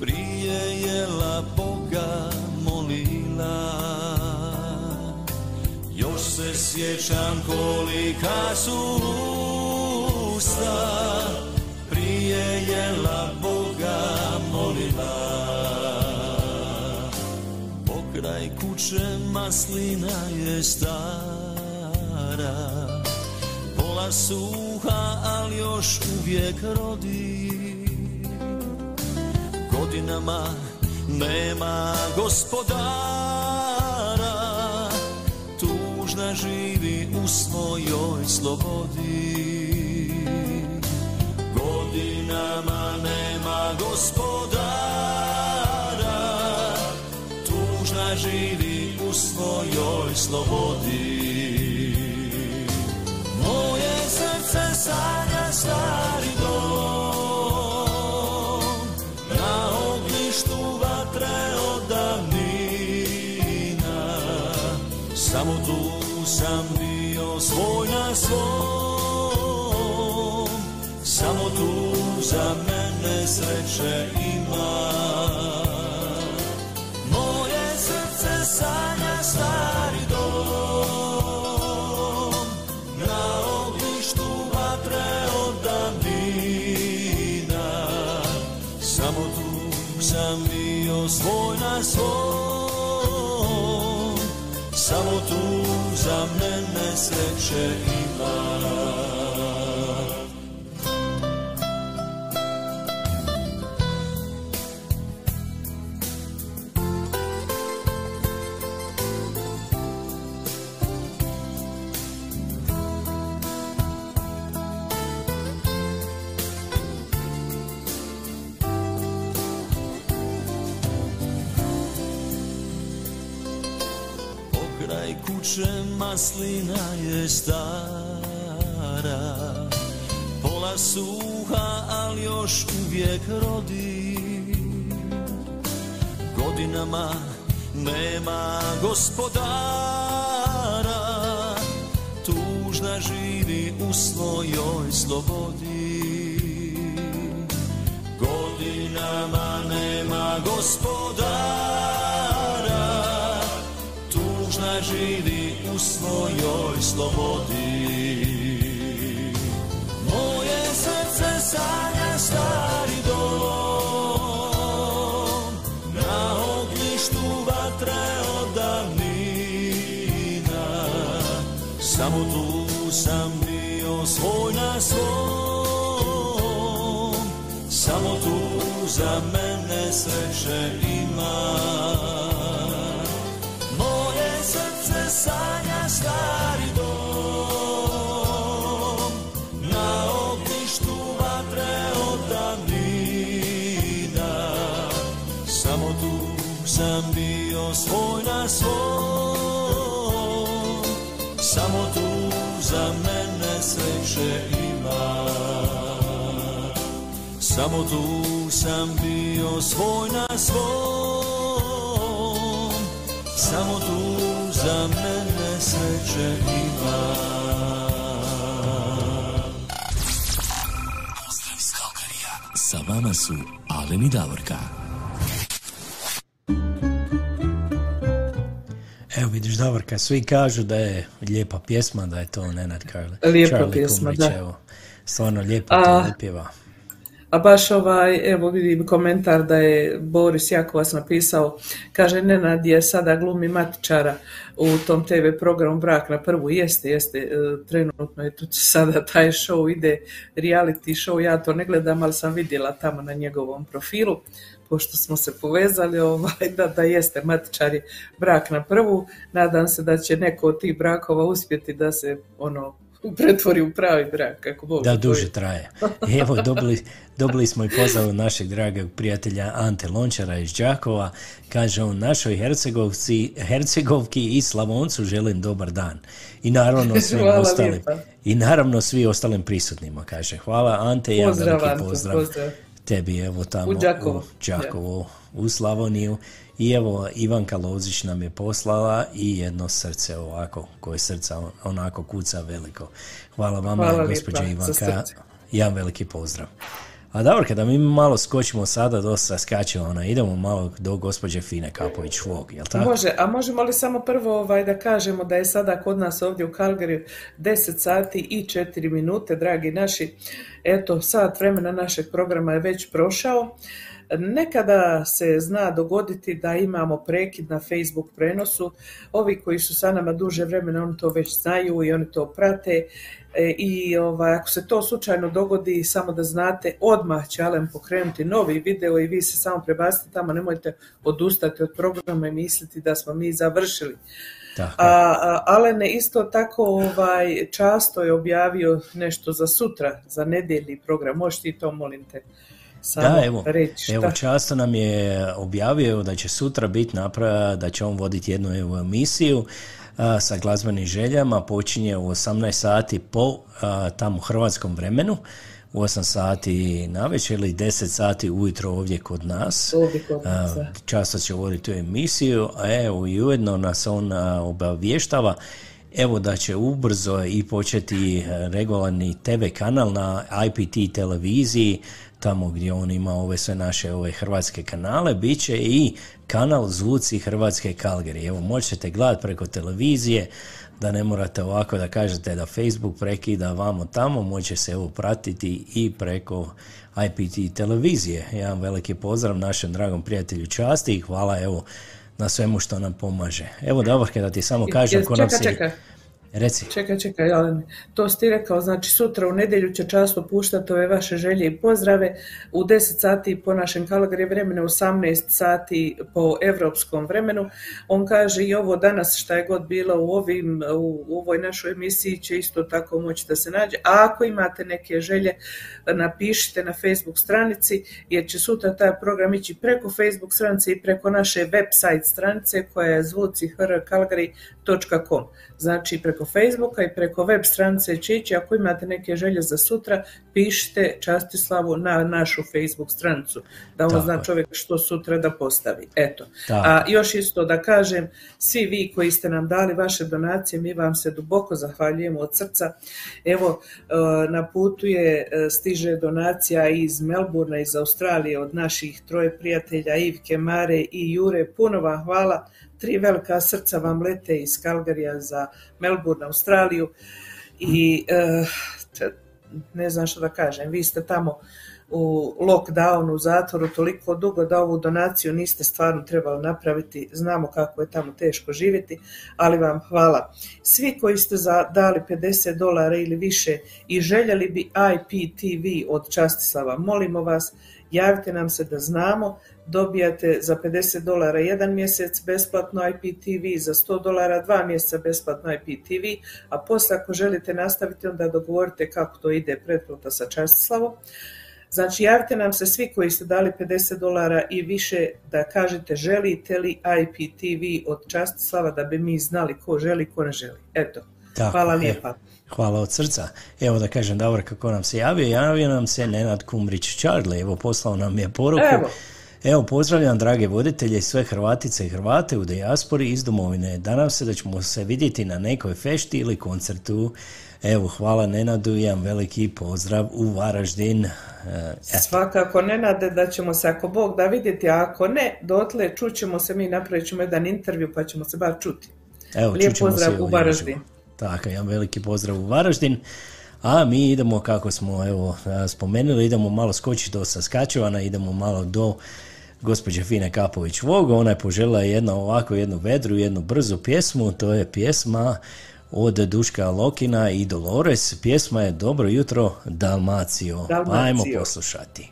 Prije jela Boga molila. Još se sjećam kolika su usta Prije jela Boga molila. Pokraj kuće maslina je stara. Pola suha, ali još uvijek rodi. Godinama nema gospodara. Tužna živi u svojoj slobodi Godinama nema gospodara. Tužna živi u svojoj slobodi. Moje srce sanja stari Na ognjištu vatre od davnina. Samo tu sam bio svoj na svom. Samo tu za mene sreće ima. Moje srce sanja stari dom. Na ognjištu vatre od davnina Samo tu sam bio svoj na svom. Samo tu za mene sreće ima stara. Pola suha, ali još uvijek rodi. Godinama nema gospodara. Tužna živi u svojoj slobodi. Godinama nema gospodara. Tužna živi u svojoj slobodi. Moje srce sanja stari dom Na ognjištu vatre od davnina. Samo Samo tu za mene ima Samo tu sam bio svoj na svom Samo tu za mene sreće ima Pozdrav iz Kalkarija. Sa vama su Alen i Davorka. Vidiš Davorka, svi kažu da je lijepa pjesma, da je to Nenad Karli. Lijepa Charlie pjesma, Kumrić, da. Evo, stvarno lijepo A- to. A baš ovaj, evo vidim komentar da je Boris Jakovac napisao, kaže Nenad je sada glumi matičara u tom TV programu Brak na prvu, jeste, jeste, e, trenutno je tu sada taj show, ide reality show, ja to ne gledam, ali sam vidjela tamo na njegovom profilu, pošto smo se povezali, ovaj, da, da jeste, matičar je brak na prvu, nadam se da će neko od tih brakova uspjeti da se ono pretvori u pravi brak, kako Bog Da duže traje. Evo, dobili, dobili smo i pozdrav našeg dragog prijatelja Ante Lončara iz Đakova. Kaže on, našoj Hercegovci, Hercegovki i Slavoncu želim dobar dan. I naravno svim Hvala ostalim. lijepa. I naravno svi ostalim prisutnima, kaže. Hvala Ante, jedan Pozdrav, veliki pozdrav. pozdrav. Tebi evo tamo U Đakovo. u Đakovo, u Slavoniju. I evo Ivanka Lozić nam je poslala i jedno srce ovako, koje srca onako kuca veliko. Hvala vama, Hvala gospođa Ivanka. Jedan veliki pozdrav. A dobro, kada mi malo skočimo sada, dosta skačemo, ona, idemo malo do gospođe Fine Kapović Vog, jel tako? Može, a možemo li samo prvo ovaj, da kažemo da je sada kod nas ovdje u Calgary 10 sati i 4 minute, dragi naši. Eto, sat vremena našeg programa je već prošao. Nekada se zna dogoditi da imamo prekid na Facebook prenosu. Ovi koji su sa nama duže vremena, oni to već znaju i oni to prate. E, I ovaj, ako se to slučajno dogodi, samo da znate, odmah će Alen pokrenuti novi video i vi se samo prebacite tamo, nemojte odustati od programa i misliti da smo mi završili. Tako. A, a Alene isto tako ovaj, často je objavio nešto za sutra, za nedjeljni program. Možeš ti to, molim te, samo Da, evo, reći. evo často nam je objavio da će sutra biti naprava, da će on voditi jednu evo emisiju a, sa glazbenim željama, počinje u 18 sati po a, tamo hrvatskom vremenu, u 8 sati navečer ili 10 sati ujutro ovdje kod nas. Ovdje kod nas, A, často će voditi tu emisiju, a evo i ujedno nas on a, obavještava Evo da će ubrzo i početi e, regularni TV kanal na IPT televiziji, tamo gdje on ima ove sve naše ove hrvatske kanale, bit će i kanal Zvuci Hrvatske Kalgari. Evo možete gledati preko televizije, da ne morate ovako da kažete da Facebook prekida vamo tamo, može se evo pratiti i preko IPT televizije. Jedan veliki pozdrav našem dragom prijatelju Časti i hvala evo na svemu što nam pomaže. Evo Davorke da ti samo kažem ko nam se... Reci. Čekaj, čekaj, Alen, to si ti rekao, znači sutra u nedjelju će často puštati ove vaše želje i pozdrave u 10 sati po našem Kalgari vremenu, u 18 sati po evropskom vremenu. On kaže i ovo danas šta je god bilo u, ovim, u, u ovoj našoj emisiji će isto tako moći da se nađe. A ako imate neke želje, napišite na Facebook stranici jer će sutra taj program ići preko Facebook stranice i preko naše website stranice koja je zvucihrkalgari.com. Znači preko Facebooka i preko web stranice će ići. Ako imate neke želje za sutra, pišite Častislavu na našu Facebook stranicu, da on Tako zna je. čovjek što sutra da postavi. Eto. Tako. A još isto da kažem, svi vi koji ste nam dali vaše donacije, mi vam se duboko zahvaljujemo od srca. Evo, e, na putu je, e, stiže donacija iz Melburna, iz Australije, od naših troje prijatelja, Ivke, Mare i Jure. Puno vam hvala. Tri velika srca vam lete iz Kalgarija za Melbourne, Australiju. I e, t- ne znam što da kažem, vi ste tamo u lockdownu, u zatvoru toliko dugo da ovu donaciju niste stvarno trebali napraviti. Znamo kako je tamo teško živjeti, ali vam hvala. Svi koji ste dali 50 dolara ili više i željeli bi IPTV od Častislava, molimo vas, javite nam se da znamo, dobijate za 50 dolara jedan mjesec besplatno IPTV, za 100 dolara dva mjeseca besplatno IPTV, a poslije ako želite nastaviti onda dogovorite kako to ide pretplata sa Častislavom. Znači, javite nam se svi koji ste dali 50 dolara i više da kažete želite li IPTV od Častislava da bi mi znali ko želi, ko ne želi. Eto, Tako, hvala lijepa. Hvala od srca. Evo da kažem Davor kako nam se javio. Javio nam se Nenad Kumrić Čarli. Evo poslao nam je poruku. Evo. Evo, pozdravljam drage voditelje i sve Hrvatice i Hrvate u dijaspori iz domovine. Nadam se da ćemo se vidjeti na nekoj fešti ili koncertu. Evo, hvala Nenadu jedan veliki pozdrav u Varaždin. E, eto. Svakako ne nade da ćemo se ako Bog da vidjeti, a ako ne, dotle čućemo se mi, napravit ćemo jedan intervju pa ćemo se bar čuti. Evo, Lijep čućemo se pozdrav u Varaždin. Tako, jedan veliki pozdrav u Varaždin. A mi idemo, kako smo evo, a, spomenuli, idemo malo skočiti do Saskačevana, idemo malo do gospođe Fine Kapović Vogo. Ona je poželjela jednu ovako jednu vedru, jednu brzu pjesmu. To je pjesma od Duška Lokina i Dolores. Pjesma je Dobro jutro Dalmacio. Pa ajmo poslušati.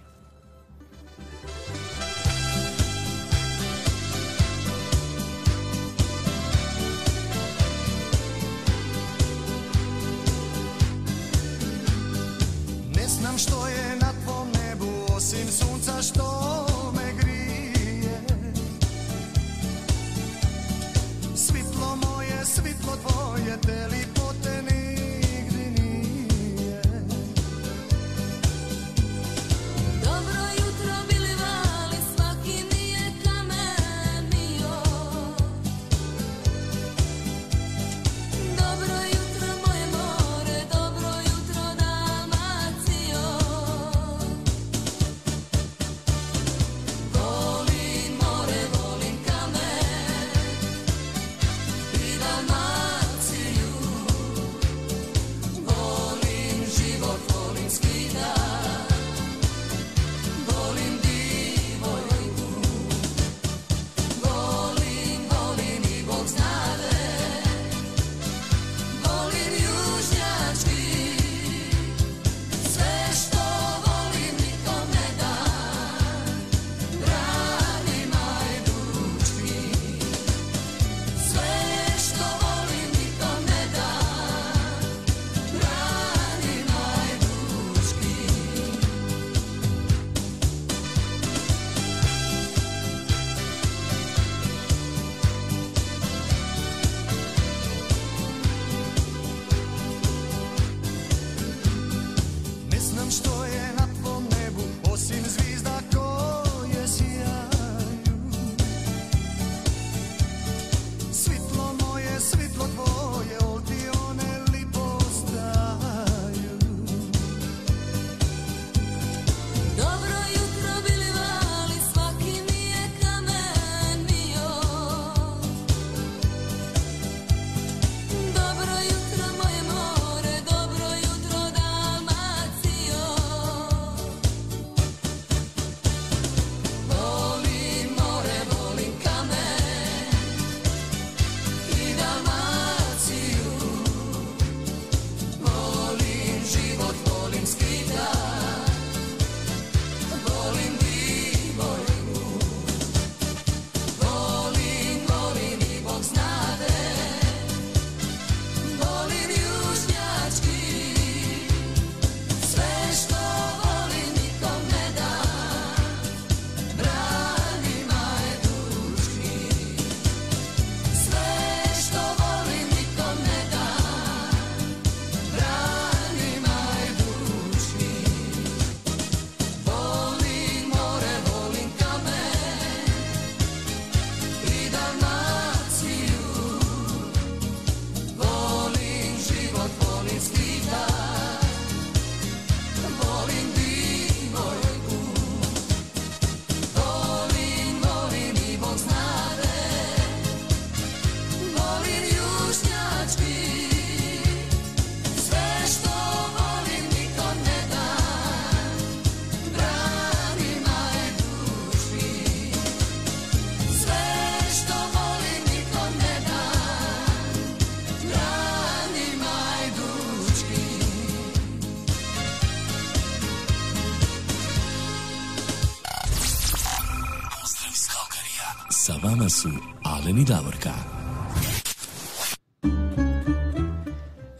Su Alen Davorka.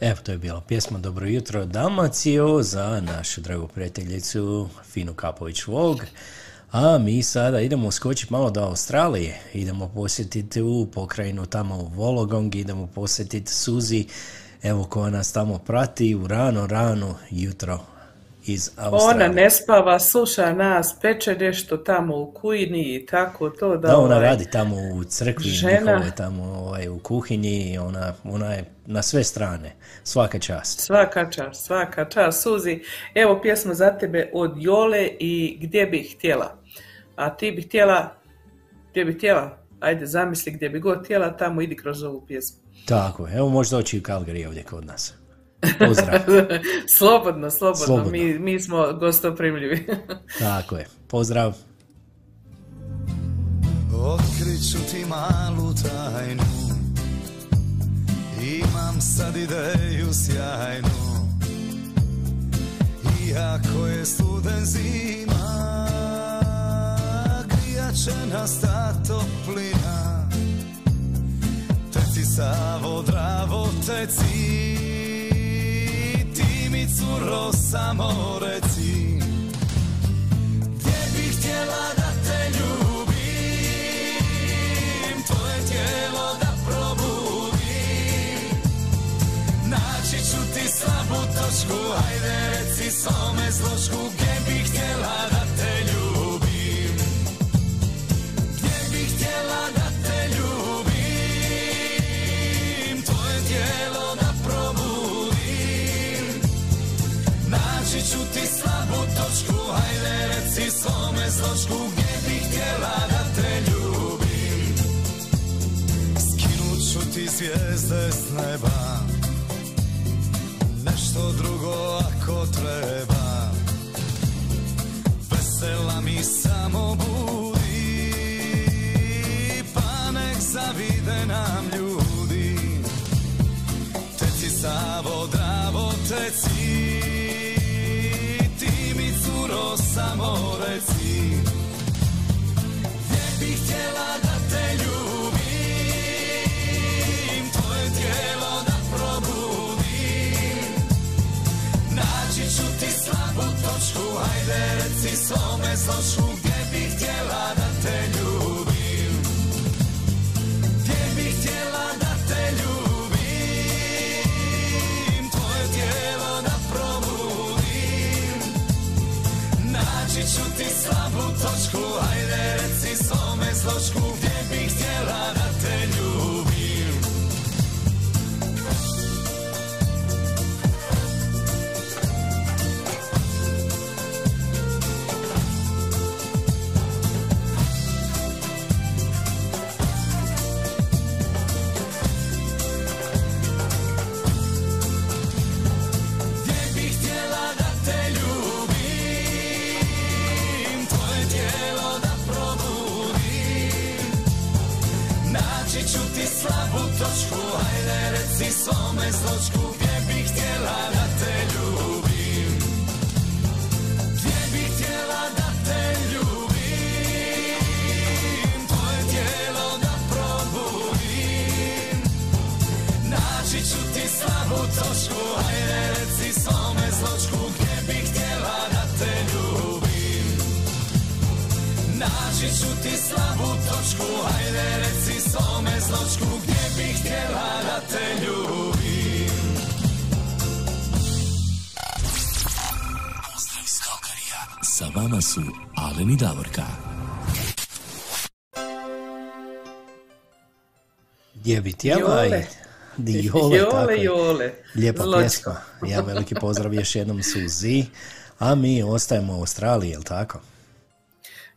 Evo, to je bila pjesma Dobro jutro Dalmacijo za našu dragu prijateljicu Finu Kapović Vog. A mi sada idemo skočiti malo do Australije. Idemo posjetiti u pokrajinu tamo u Vologong, idemo posjetiti Suzi, evo koja nas tamo prati u rano, rano jutro iz Australije. Ona ne spava, sluša nas, peče nešto tamo u kujni i tako to da... Da, ona ovaj, radi tamo u crkvi, žena- njihove tamo ovaj, u kuhinji, ona, ona je na sve strane, svaka čast. Svaka čast, svaka čast, Suzi. Evo pjesma za tebe od Jole i Gdje bih htjela. A ti bi htjela, gdje bi htjela, ajde zamisli gdje bi god htjela, tamo idi kroz ovu pjesmu. Tako, evo može doći u Calgary ovdje kod nas. Pozdrav. slobodno, slobodno, Slobodno. Mi, mi smo gostoprimljivi. Tako je, pozdrav. Otkrit ću ti malu tajnu Imam sad ideju sjajnu Iako je studen zima Grijat će nas ta toplina Teci Savo, Dravo, teci curo samo reci Gdje bih htjela da te ljubim Tvoje tijelo da probudim Naći ću ti slabu točku Hajde reci svome zločku Gdje bih htjela da te ljubim slabu točku Hajde reci svome zločku Gdje bih htjela da te ljubim Skinut ću ti zvijezde s neba Nešto drugo ako treba. Vesela mi samo budi Pa nek zavide nam ljudi. Teci Savo, samo reci. Gdje bih htjela da te ljubim Tvoje tijelo da probudim. Naći ću ti slabu točku Hajde reci svome zločku Gdje bih htjela da te ljubim slabu točku Hajde reci svome zločku Gdje bih htjela da Tijela Jole. i... Jole, Jole. Jole. Lijepa Zločko. pjesma. Ja veliki pozdrav još jednom Suzi. A mi ostajemo u Australiji, jel tako?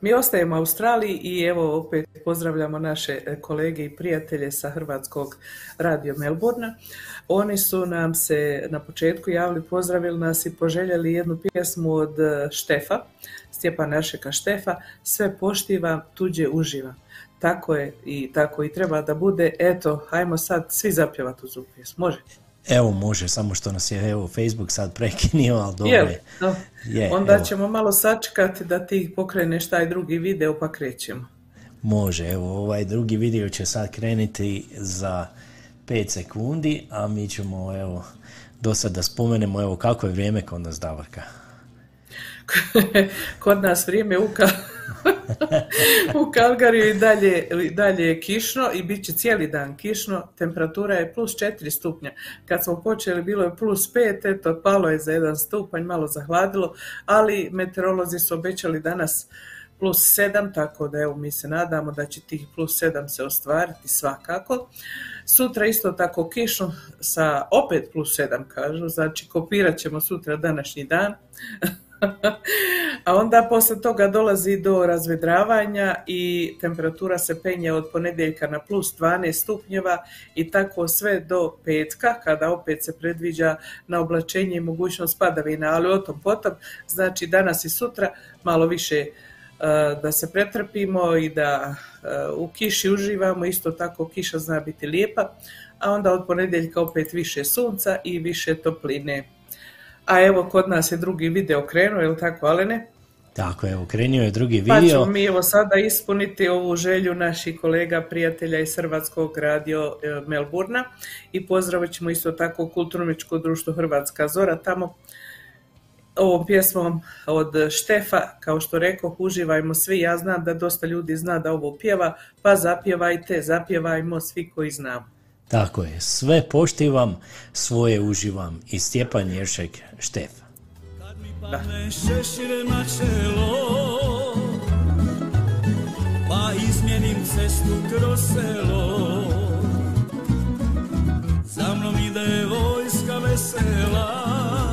Mi ostajemo u Australiji i evo opet pozdravljamo naše e, kolege i prijatelje sa Hrvatskog radio Melbourna. Oni su nam se na početku javili, pozdravili nas i poželjeli jednu pjesmu od e, Štefa, Stjepana Aršeka Štefa, sve poštiva, tuđe uživa. Tako je i tako i treba da bude. Eto, hajmo sad svi zapjevati uz ovu pjesmu. Može? Evo može, samo što nas je evo Facebook sad prekinio, ali dobro je. No. Je, Onda evo. ćemo malo sačekati da ti pokreneš taj drugi video pa krećemo. Može, evo ovaj drugi video će sad krenuti za 5 sekundi, a mi ćemo evo do sad da spomenemo evo kako je vrijeme kod nas Davorka. Kod nas vrijeme u, u Kalgariju i dalje, dalje je kišno i bit će cijeli dan kišno. Temperatura je plus 4 stupnja. Kad smo počeli bilo je plus 5, eto palo je za jedan stupanj, malo zahladilo, ali meteorolozi su obećali danas plus 7, tako da evo mi se nadamo da će tih plus 7 se ostvariti svakako. Sutra isto tako kišno sa opet plus 7 kažu, znači kopirat ćemo sutra današnji dan. A onda posle toga dolazi do razvedravanja i temperatura se penje od ponedjeljka na plus 12 stupnjeva i tako sve do petka kada opet se predviđa na oblačenje i mogućnost padavina, ali o tom potom, znači danas i sutra malo više e, da se pretrpimo i da e, u kiši uživamo, isto tako kiša zna biti lijepa, a onda od ponedjeljka opet više sunca i više topline. A evo kod nas je drugi video krenuo, je li tako Alene? Tako, evo, krenio je drugi Pa video. ćemo mi evo sada ispuniti ovu želju naših kolega, prijatelja iz Hrvatskog radio e, Melburna i pozdravit ćemo isto tako Kulturničko društvo Hrvatska Zora tamo ovom pjesmom od Štefa, kao što rekao, uživajmo svi, ja znam da dosta ljudi zna da ovo pjeva, pa zapjevajte, zapjevajmo svi koji znamo. Tako je, sve poštivam, svoje uživam. I Stjepan Jeršek Štef. Pa izmjenim cestu kroz selo Za mnom ide vojska vesela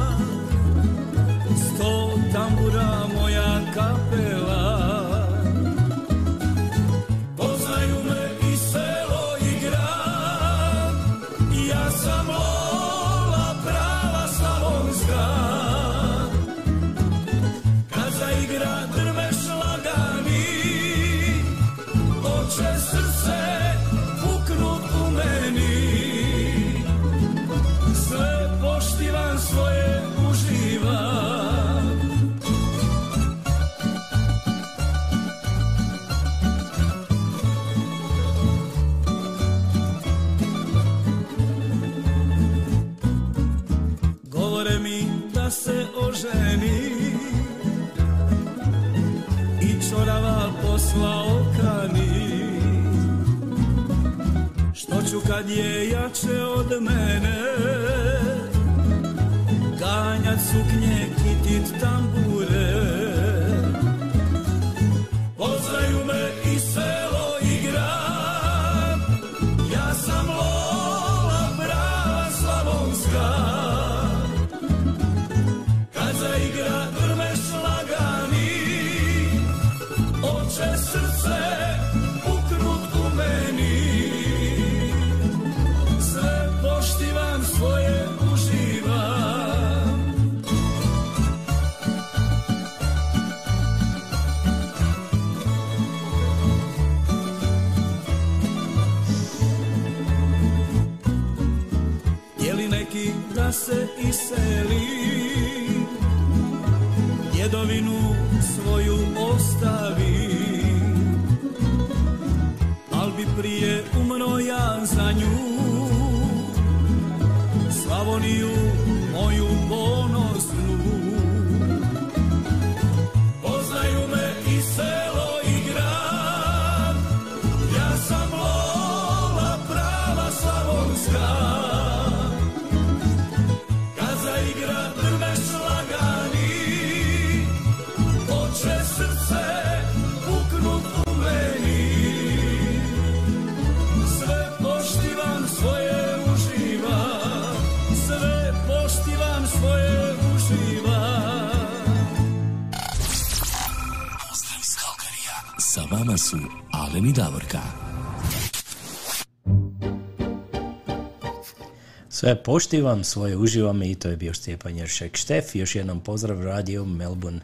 Sve poštivam, svoje uživam i to je bio Stjepan Jeršek Štef. Još jednom pozdrav radio Melbourne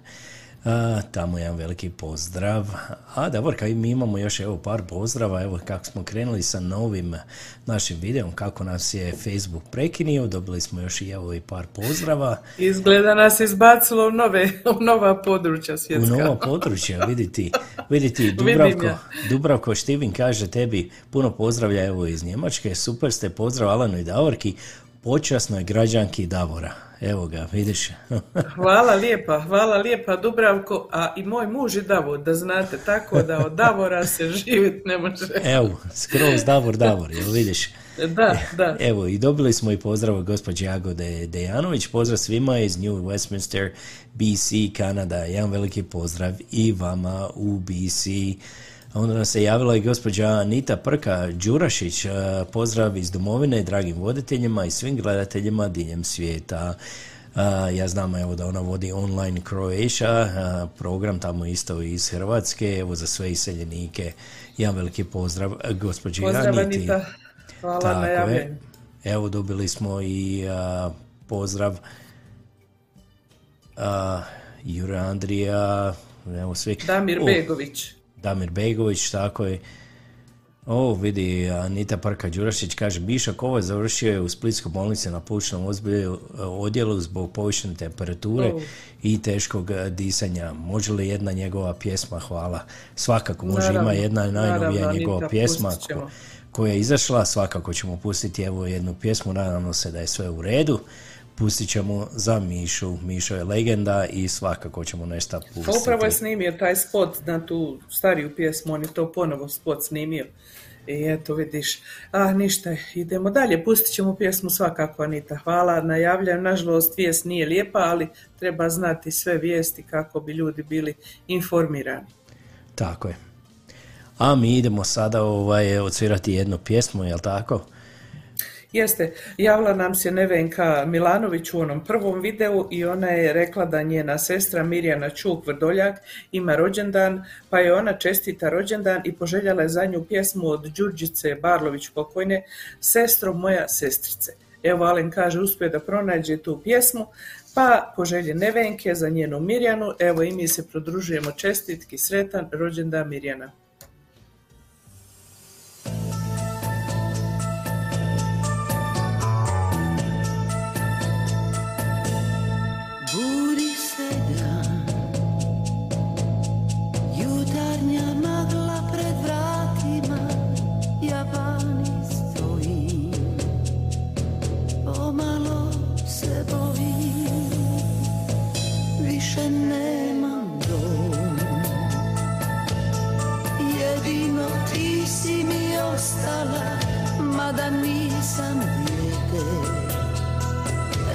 A, tamo jedan veliki pozdrav. A Davorka, i mi imamo još evo par pozdrava, evo kako smo krenuli sa novim našim videom, kako nas je Facebook prekinio, dobili smo još i evo i par pozdrava. Izgleda nas izbacilo u, nove, u nova područja U svjetska. nova područja, vidi ti, vidi ti, Vidim Dubravko. Dubravko Štivin kaže tebi puno pozdravlja evo iz Njemačke, super ste, pozdrav Alanu i Davorki, počasnoj građanki Davora. Evo ga, vidiš. Hvala lijepa, hvala lijepa Dubravko, a i moj muž je Davor, da znate, tako da od Davora se živjeti ne može. Evo, skroz Davor, Davor, jel vidiš? Da, da. Evo, i dobili smo i pozdrav od gospođe Jagode Dejanović. Pozdrav svima iz New Westminster, BC, Kanada. Jedan veliki pozdrav i vama u BC. Onda nam se javila i gospođa Anita Prka Đurašić. E, Pozdrav iz domovine, dragim voditeljima i svim gledateljima diljem svijeta. A, ja znam evo da ona vodi online Croatia, a, program tamo isto iz Hrvatske, evo za sve iseljenike. Jedan veliki pozdrav e, gospođi Pozdrav Aniti. Anita, hvala Tako na je. javljanju. Evo dobili smo i pozdrav Jure Andrija, evo svi. Damir Begović. Damir Begović, tako je. O, vidi, Anita Parka Đurašić kaže, Biša Kovac završio je u Splitskoj bolnici na plućnom ozbilju- odjelu zbog povišene temperature i teškog e, disanja. Može li jedna njegova pjesma, hvala. Svakako, može, Naravno, ima jedna najnovija naravno, njegova Anita, pjesma ko- koja je izašla, svakako ćemo pustiti evo jednu pjesmu, nadamo se da je sve u redu. Pustit ćemo za Mišu, Mišo je legenda i svakako ćemo nešto pustiti. Pa upravo je snimio taj spot na tu stariju pjesmu, on je to ponovo spot snimio. I eto vidiš, a ništa, idemo dalje, pustit ćemo pjesmu svakako Anita, hvala, najavljam, nažalost vijest nije lijepa, ali treba znati sve vijesti kako bi ljudi bili informirani. Tako je. A mi idemo sada ovaj, odsvirati jednu pjesmu, jel tako? Jeste, javila nam se Nevenka Milanović u onom prvom videu i ona je rekla da njena sestra Mirjana Čuk Vrdoljak ima rođendan, pa je ona čestita rođendan i poželjala je za nju pjesmu od Đurđice Barlović pokojne, Sestro moja sestrice. Evo Alen kaže uspio da pronađe tu pjesmu, pa poželje Nevenke za njenu Mirjanu, evo i mi se prodružujemo čestitki, sretan rođendan Mirjana. Više nemam dom. Jedino ti si mi ostala Mada nisam dijete.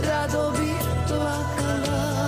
Rado bi plakala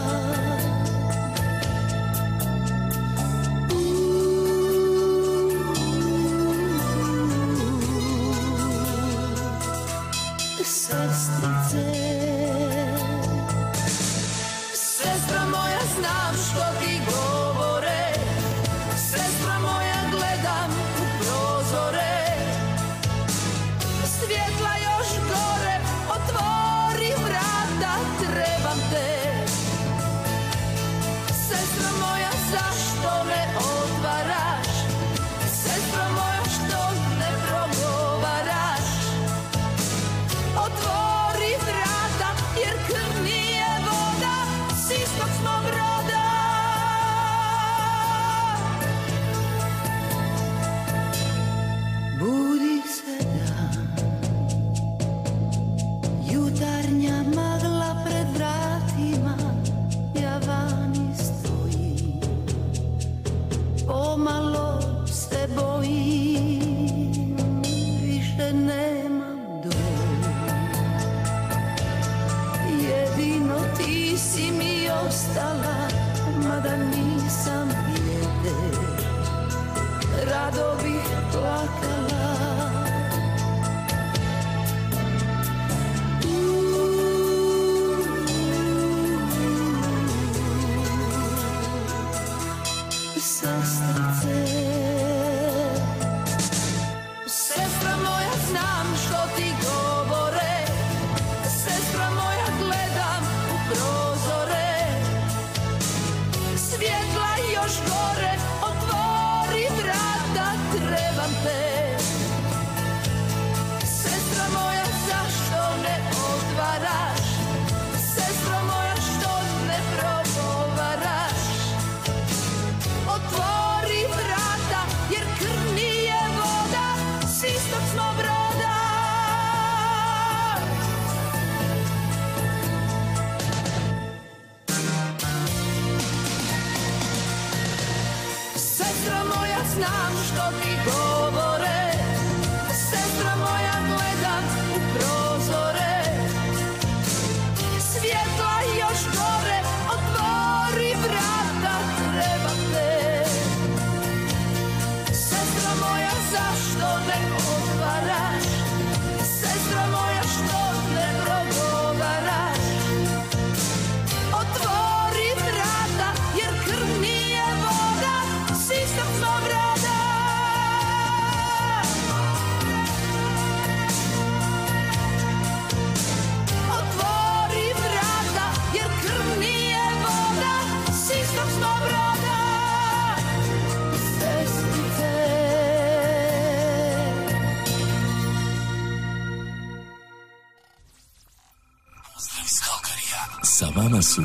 vama su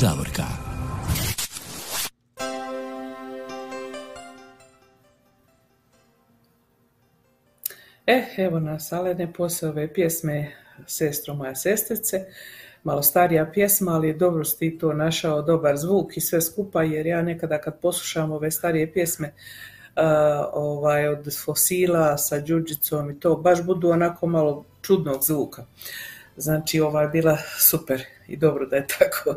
Davorka. E, evo nas, Alene, poslije ove pjesme Sestro moja sestrice, malo starija pjesma, ali dobro si to našao dobar zvuk i sve skupa, jer ja nekada kad poslušam ove starije pjesme a, ovaj, od fosila sa džuđicom i to, baš budu onako malo čudnog zvuka. Znači, ova je bila super i dobro da je tako.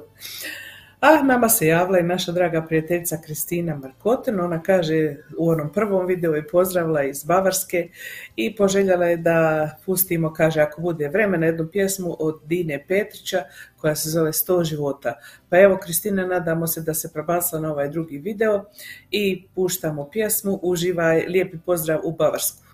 A nama se javila i naša draga prijateljica Kristina Markoten. Ona kaže u onom prvom videu je pozdravila iz Bavarske i poželjela je da pustimo, kaže, ako bude vremena, jednu pjesmu od Dine Petrića koja se zove Sto života. Pa evo, Kristina, nadamo se da se prebacila na ovaj drugi video i puštamo pjesmu. Uživaj, lijepi pozdrav u Bavarsku.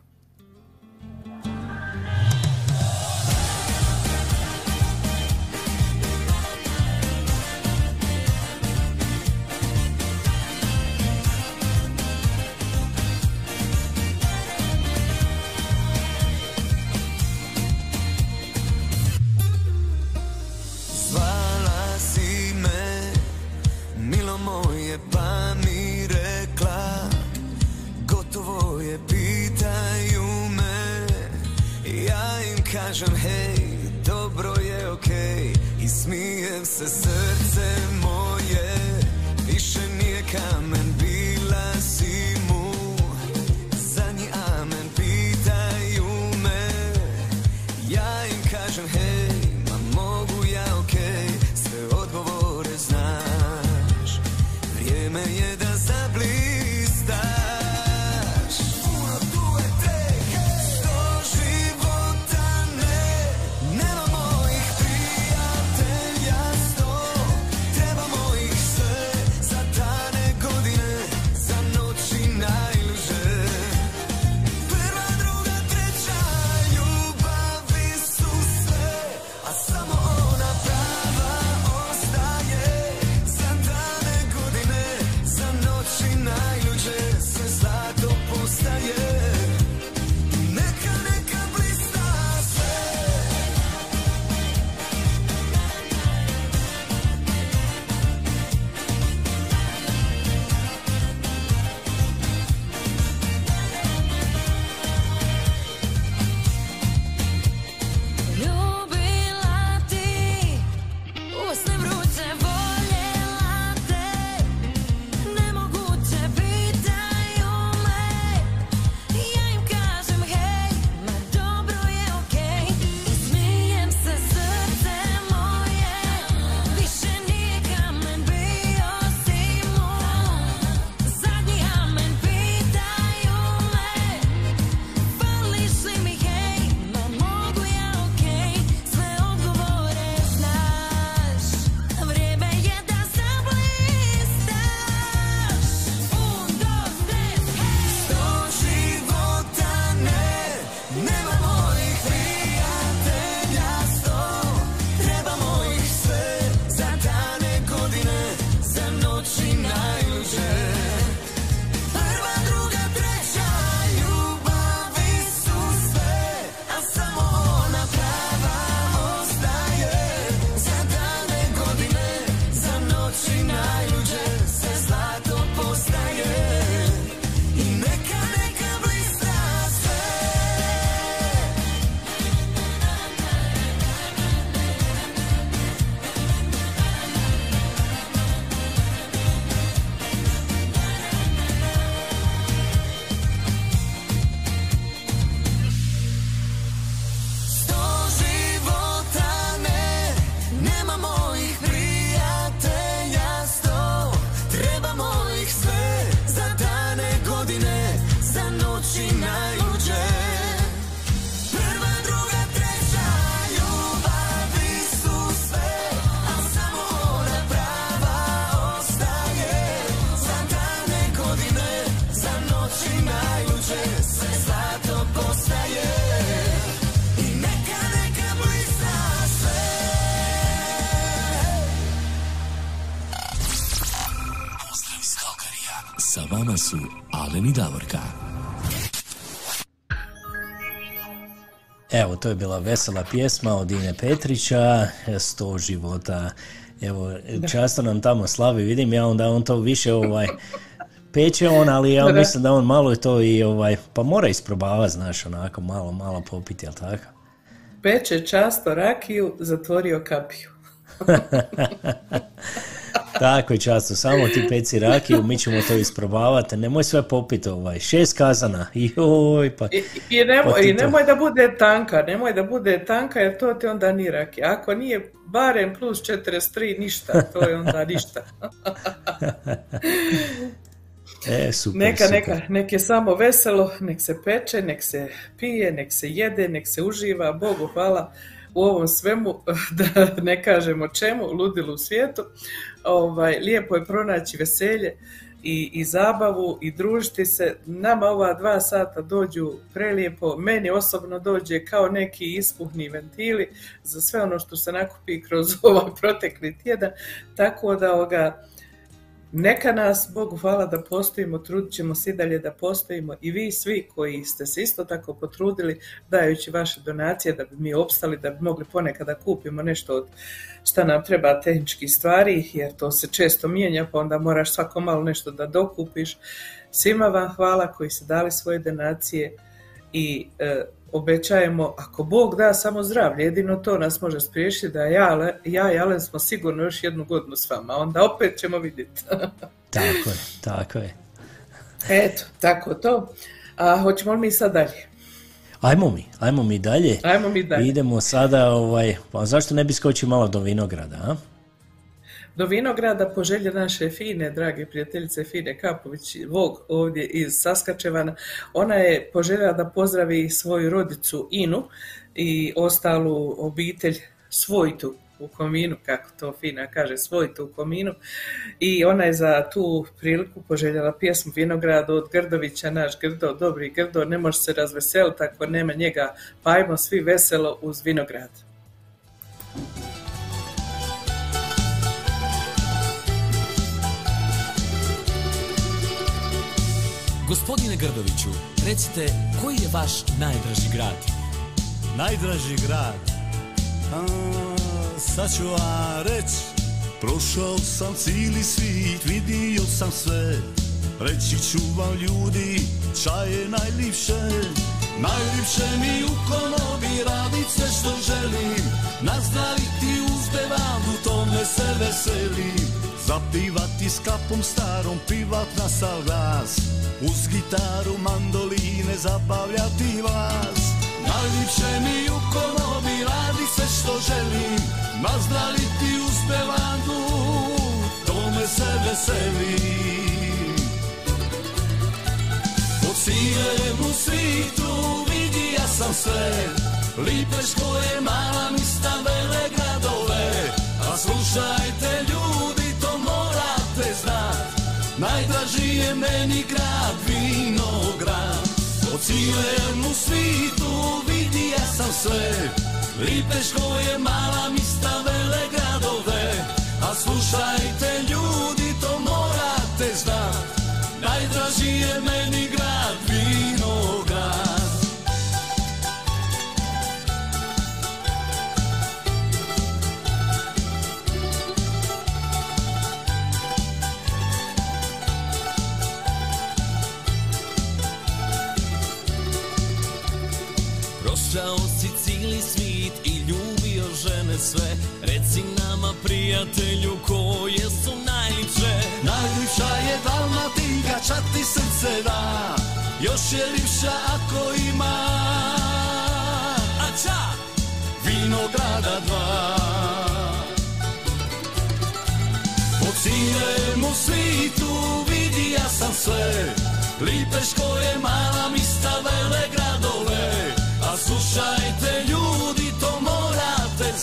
To je bila vesela pjesma od Ine Petrića, sto života. Evo, často nam tamo slavi, vidim ja onda on to više ovaj, peče on, ali ja mislim da on malo to i ovaj, pa mora isprobavati, znaš, onako malo, malo popiti, jel tako? Peče často rakiju, zatvorio kapiju. Tako je často, samo ti peci rakiju, mi ćemo to isprobavati, nemoj sve popiti ovaj, šest kazana, joj, pa... I, i, nemoj, pa I nemoj da bude tanka, nemoj da bude tanka jer to ti onda ni rakija. Ako nije barem plus 43, ništa, to je onda ništa. E, super, neka, super. neka, nek je samo veselo, nek se peče, nek se pije, nek se jede, nek se uživa, Bogu hvala u ovom svemu, da ne kažemo čemu, ludilu u svijetu. Ovaj, lijepo je pronaći veselje i, i zabavu i družiti se. Nama ova dva sata dođu prelijepo, meni osobno dođe kao neki ispuhni ventili za sve ono što se nakupi kroz ovaj protekli tjedan, tako da ovoga, neka nas, Bogu hvala da postojimo, trudit ćemo se i dalje da postojimo i vi svi koji ste se isto tako potrudili dajući vaše donacije da bi mi opstali, da bi mogli ponekad da kupimo nešto od šta nam treba tehničkih stvari, jer to se često mijenja, pa onda moraš svako malo nešto da dokupiš. Svima vam hvala koji ste dali svoje donacije i e, obećajemo, ako Bog da samo zdravlje, jedino to nas može spriječiti da ja, ja i Alen smo sigurno još jednu godinu s vama, onda opet ćemo vidjeti. Tako je, tako je. Eto, tako to. A hoćemo li mi sad dalje? Ajmo mi, ajmo mi dalje. Ajmo mi dalje. Idemo sada, ovaj, pa zašto ne bi skočio malo do vinograda, a? Do Vinograda po želji naše fine, drage prijateljice Fine Kapović, Vog ovdje iz Saskačevana, ona je poželjela da pozdravi svoju rodicu Inu i ostalu obitelj Svojtu u kominu, kako to Fina kaže, Svojtu u kominu. I ona je za tu priliku poželjela pjesmu Vinograda od Grdovića, naš Grdo, dobri Grdo, ne može se razveseliti ako nema njega, pa ajmo svi veselo uz Vinograd. Gospodine Grdoviću, recite, koji je vaš najdraži grad? Najdraži grad? A, sad ću vam reći. Prošao sam cijeli svit, vidio sam sve. Reći ću vam ljudi, čaj je najljepše? Najljepše mi u konobi radit sve što želim. Nazdraviti uz bevandu, tome se veselim. Zapivati s kapom starom, pivat na sav Uz gitaru, mandoline, zabavljati vas. Najljepše mi u konobi radi sve što želim. Nazdraviti uz bevandu, tome se veselim Po cijelemu svitu vidi ja sam sve. Lipeško je mala mista vele gradove A slušajte ljudi, Najdraži je meni grad Vinograd. Po cijelemu svitu vidi ja sam sve. Lipeško je mala mista vele gradove. A slušajte ljudi, to morate znat. Najdraži je meni Prošao si cijeli svit i ljubio žene sve. Reci nama prijatelju koje su najljepše? Najljepša je Dalmatinka, čak ti srce da. Još je ljepša ako ima. A ča? Vinograda dva. Po cijelemu svitu vidi ja sam sve. Lipeško je mala mista vele gradove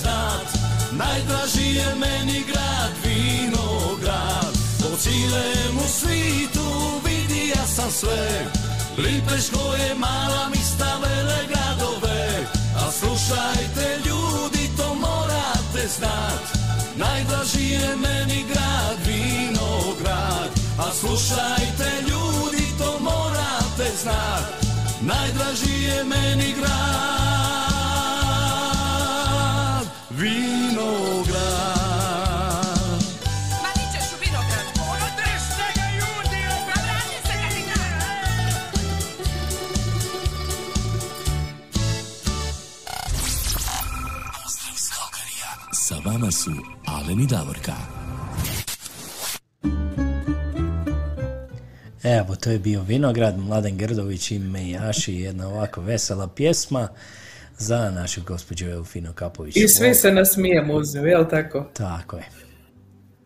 znat Najdraži je meni grad Vinograd. Po cijelemu svitu vidi ja sam sve. Lipeško je mala mista vele gradove. A slušajte ljudi, to morate znat. Najdraži je meni grad Vinograd. A slušajte ljudi znak Najdraži je meni grad Vama su Alen i Davorka. Evo, to je bio Vinograd, Mladen Grdović i Mejaši, jedna ovako vesela pjesma za našu gospođu Eufino Kapović. I svi se nasmijemo uz nju, jel tako? Tako je.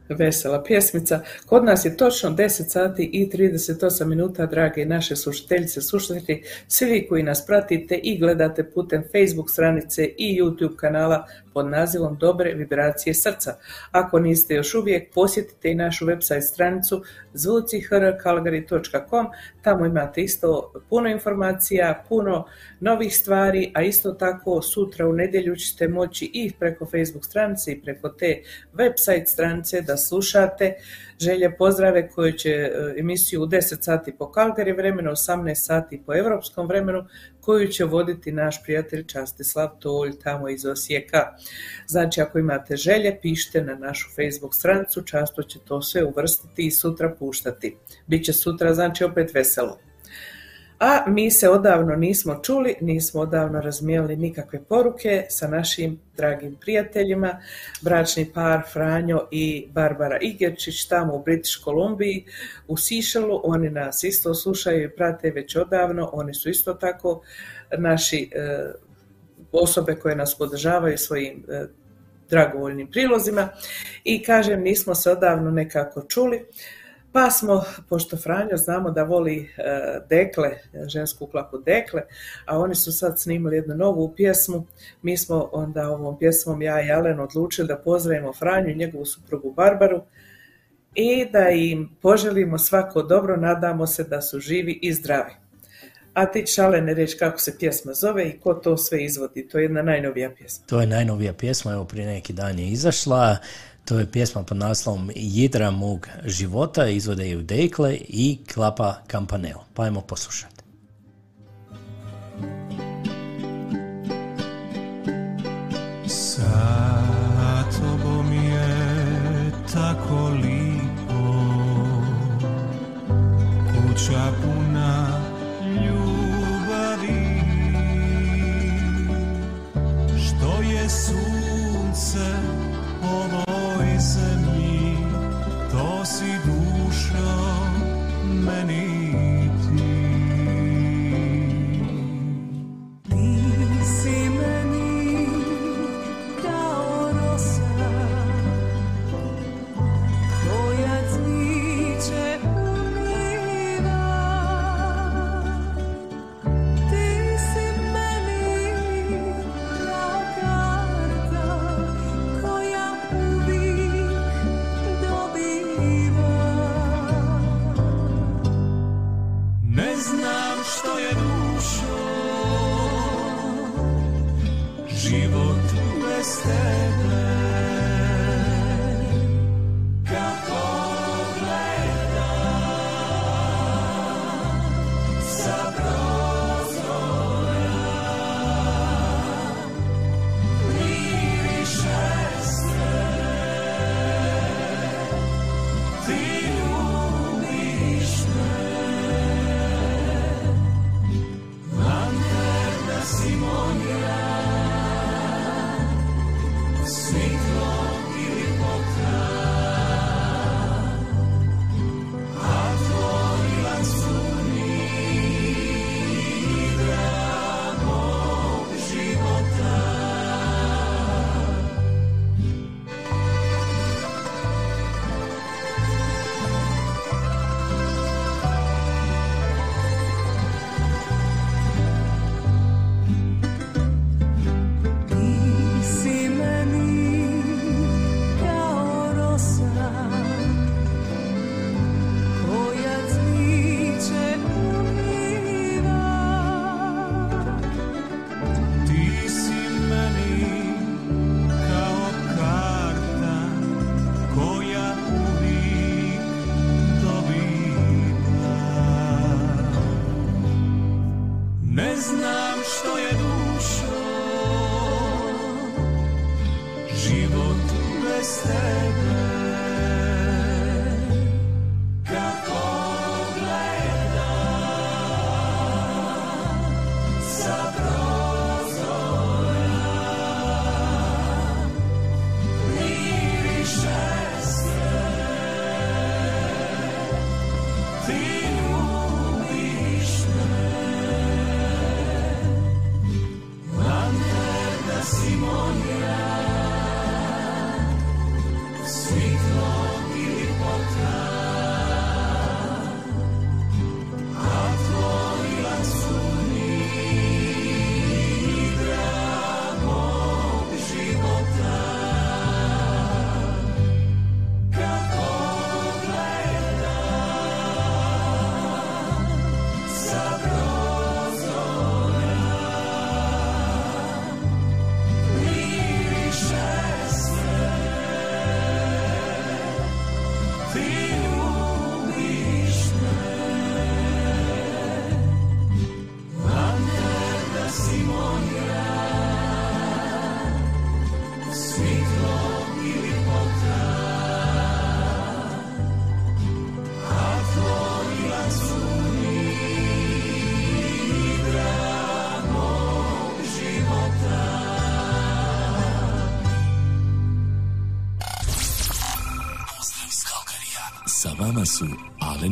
Vesela pjesmica. Kod nas je točno 10 sati i 38 minuta, drage naše slušateljice, slušatelji, svi vi koji nas pratite i gledate putem Facebook stranice i YouTube kanala pod nazivom Dobre vibracije srca. Ako niste još uvijek, posjetite i našu website stranicu zvucihrkalgari.com, tamo imate isto puno informacija, puno novih stvari, a isto tako sutra u nedjelju ćete moći i preko Facebook stranice i preko te website stranice da slušate želje pozdrave koje će e, emisiju u 10 sati po Calgary vremenu, 18 sati po europskom vremenu, koju će voditi naš prijatelj Častislav Tolj tamo iz Osijeka. Znači, ako imate želje, pišite na našu Facebook stranicu, často će to sve uvrstiti i sutra puštati. Biće sutra, znači, opet veselo. A mi se odavno nismo čuli, nismo odavno razmijenili nikakve poruke sa našim dragim prijateljima, bračni par Franjo i Barbara Igerčić tamo u British Kolumbiji u Sišelu. Oni nas isto slušaju i prate već odavno, oni su isto tako naši e, osobe koje nas podržavaju svojim e, dragovoljnim prilozima i kažem nismo se odavno nekako čuli. Pa smo, pošto Franjo znamo da voli e, Dekle, žensku klapu Dekle, a oni su sad snimili jednu novu pjesmu, mi smo onda ovom pjesmom ja i Alen odlučili da pozdravimo Franju i njegovu suprugu Barbaru i da im poželimo svako dobro, nadamo se da su živi i zdravi. A ti će Alene reći kako se pjesma zove i ko to sve izvodi, to je jedna najnovija pjesma. To je najnovija pjesma, evo prije neki dan je izašla. To je pjesma pod naslovom Jidra mog života, izvode ju Dekle i Klapa Campaneo. Pa ajmo poslušati. Sa tobom je tako lipo Kuća puna ljubavi Što je sunce ovoj zemlji To si dušo meni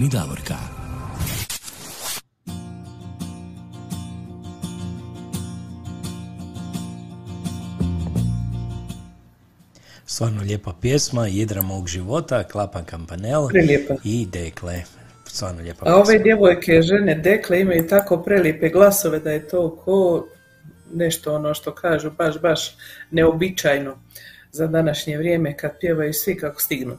i Davorka. Stvarno lijepa pjesma, Jedra mog života, Klapan kampanel Prelijepa. i Dekle. Stvarno lijepa A ove pjesma. djevojke, žene, dekle imaju tako prelijepe glasove da je to ko nešto ono što kažu baš, baš neobičajno za današnje vrijeme kad pjevaju svi kako stignu.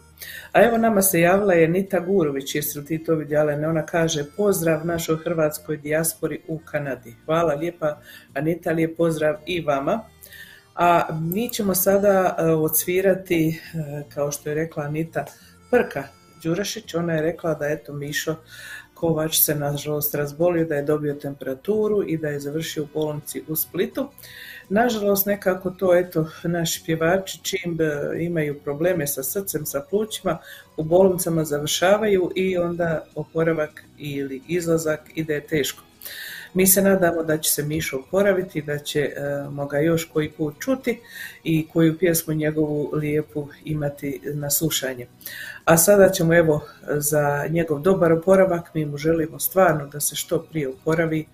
A evo nama se javila je Nita Gurović, jesi ti to vidjela? Ne, ona kaže pozdrav našoj hrvatskoj dijaspori u Kanadi. Hvala lijepa Anita, lijep pozdrav i vama. A mi ćemo sada e, odsvirati, e, kao što je rekla Anita, Prka Đurašić. Ona je rekla da eto Mišo Kovač se nažalost razbolio, da je dobio temperaturu i da je završio u bolnici u Splitu. Nažalost, nekako to, eto, naši pjevači čim e, imaju probleme sa srcem, sa plućima, u bolnicama završavaju i onda oporavak ili izlazak ide teško. Mi se nadamo da će se Mišo oporaviti, da ćemo ga još koji put čuti i koju pjesmu njegovu lijepu imati na slušanje. A sada ćemo evo za njegov dobar oporavak, mi mu želimo stvarno da se što prije oporavi,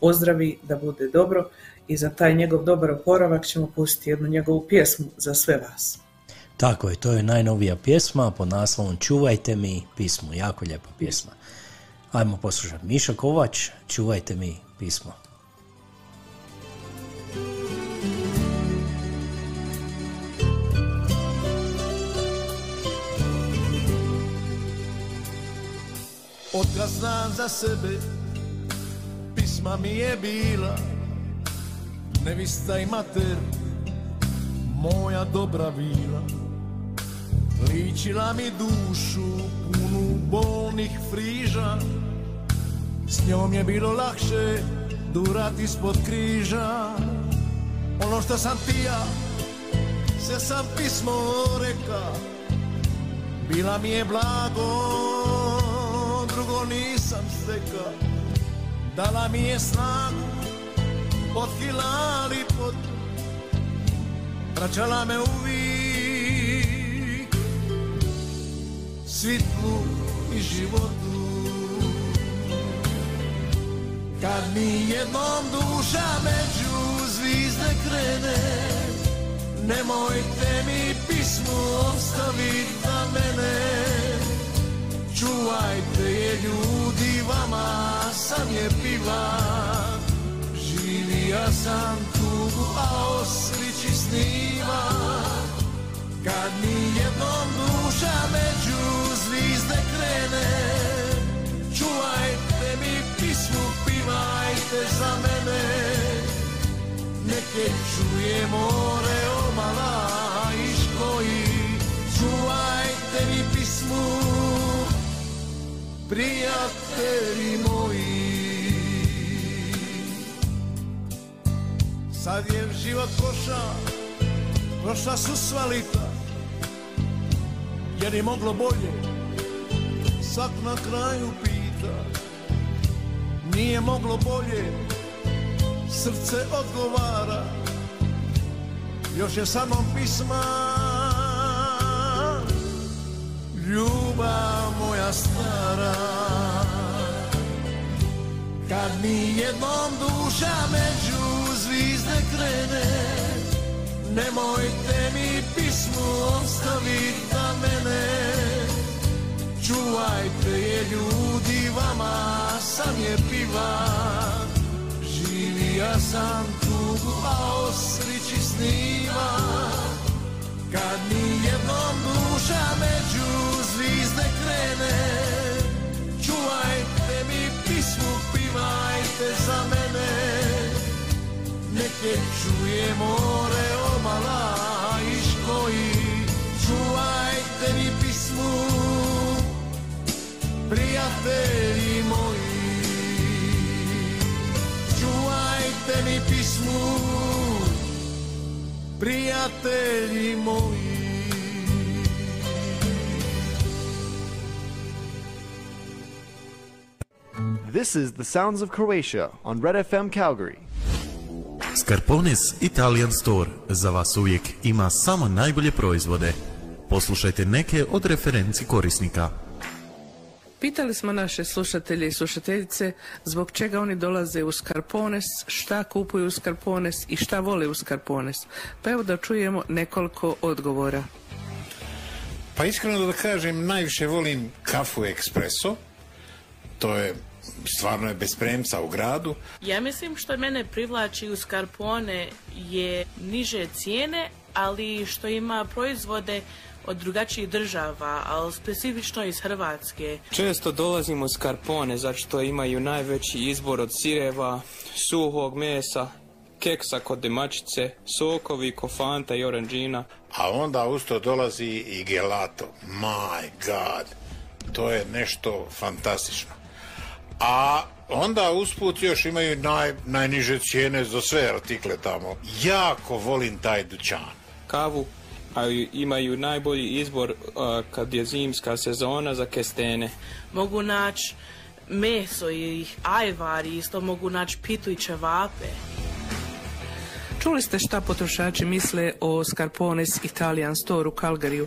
ozdravi, da bude dobro i za taj njegov dobar oporavak ćemo pustiti jednu njegovu pjesmu za sve vas. Tako je, to je najnovija pjesma pod naslovom Čuvajte mi pismo, jako lijepa pjesma. Ajmo poslušati Miša Kovač, Čuvajte mi pismo. Otkad znam za sebe, pisma mi je bila. Nevista i mater, moja dobra vila. Ličila mi dušu, punu bolnih friža S njom je bilo lakše durat ispod križa. Ono što sam ti ja, se sam pismo reka. Bila mi je blago, drugo nisam stekao Dala mi je snagu, pod hilali pod Vraćala me uvijek Svitlu i životu Kad mi jednom duša među zvizde krene Nemojte mi pismo ostavit za mene. Čuvajte je ljudi, vama sam je piva Živija sam tugu, a o sliči snima Kad mi jednom duša među zvizde krene pivajte za mene. Neke čuje more omala iš koji Čuvajte mi pismu. Prijatelji moji Sad je život prošao Prošla su sva lita jer je moglo bolje? Sak na kraju pita Nije moglo bolje. Srce odgovara. Još je samo pisma. Ljubav moja stara. Kad mi jednom duša među zvizde krene Nemojte mi pismu ostavit na mene Čuvajte je ljudi, vama sam je piva. Živija sam tugu, a o srići sniva Kad mi jednom duša među zvizde krene Čuvajte mi pismu, pivajte za mene. Neke čuje more Prijatelji moji Čuvajte mi pismu Prijatelji moji This is the sounds of Croatia on Red FM Calgary. Scarpones Italian Store za vas uvijek ima samo najbolje proizvode. Poslušajte neke od referenci korisnika. Pitali smo naše slušatelje i slušateljice zbog čega oni dolaze u Skarpones, šta kupuju u Skarpones i šta vole u Skarpones. Pa evo da čujemo nekoliko odgovora. Pa iskreno da kažem, najviše volim kafu ekspreso. To je stvarno je bez premca u gradu. Ja mislim što mene privlači u Scarpone je niže cijene, ali što ima proizvode od drugačijih država, ali specifično iz Hrvatske. Često dolazim u Skarpone zato što imaju najveći izbor od sireva, suhog mesa, keksa kod demačice, sokovi, kofanta i oranđina. A onda usto dolazi i gelato. My God. To je nešto fantastično. A onda usput još imaju naj, najniže cijene za sve artikle tamo. Jako volim taj dućan. Kavu, a imaju najbolji izbor a, kad je zimska sezona za kestene. Mogu naći meso i ajvari, isto mogu naći pitu i ćevape. Čuli ste šta potrošači misle o Scarpones Italian Store u Calgaryju.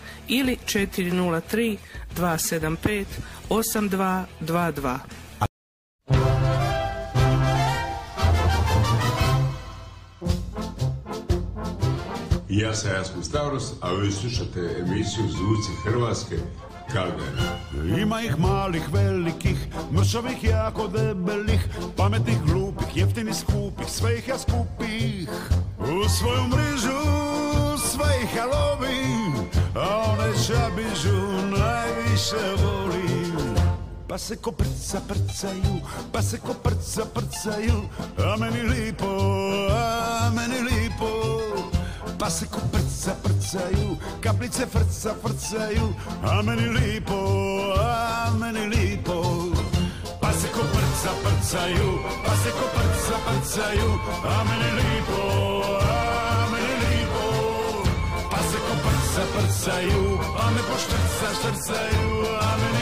ili 403 275 8222. Ja sam Jasko Stavros, a vi slušate emisiju Zvuci Hrvatske Calgary. Ima ih malih, velikih, mršavih, jako debelih, pametnih, glupih, jeftinih, skupih, sve ih ja skupih. U svoju mrežu sve ih ja lovim, a one čabižu najviše volim. Pa se ko prca prcaju, pa se ko prca prcaju, a meni lipo, a meni lipo. Pa se ko prca prcaju, kaplice frca frcaju, a meni lipo, a meni lipo. Pa se ko prca prcaju, pa se ko prca prcaju, a meni lipo, ko prca prcaju, a me poštrca štrcaju, a meni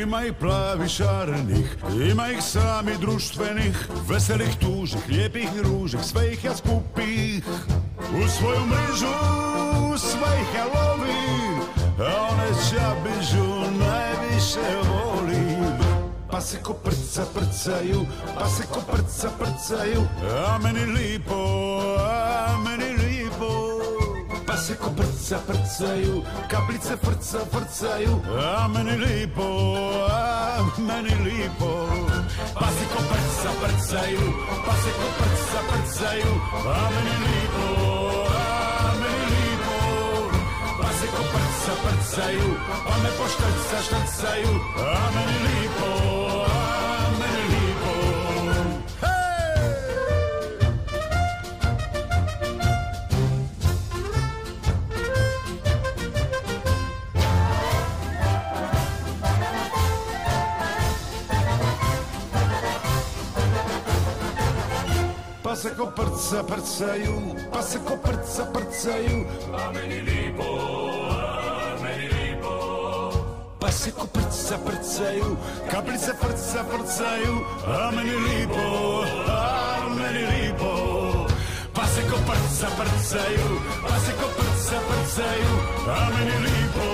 Ima ih plavi šarenih, ima ih sami društvenih, veselih, tužih, lijepih, ružih, sve ih ja skupih. U svoju mrežu sve ih ja lovim, a one čabižu najviše volim. Pa se ko prca prcaju, pa se ko prca prcaju, a meni lipo, a meni lipo. Se ko prca prcaju, kaplice frca frcaju, a meni lipo, a meni lipo. Pa se ko prca prcaju, pa se ko prca prcaju, a meni lipo, a meni lipo. Pa se ko prca prcaju, pa me poštrca štrcaju, a meni lipo, se ko prca prcaju, pa se ko prca prcaju, a meni lipo, a meni lipo. Pa se ko prca prcaju, kaplice frca frcaju, a meni lipo, a meni lipo. Pa se ko prca prcaju, pa se ko prca prcaju, a meni lipo,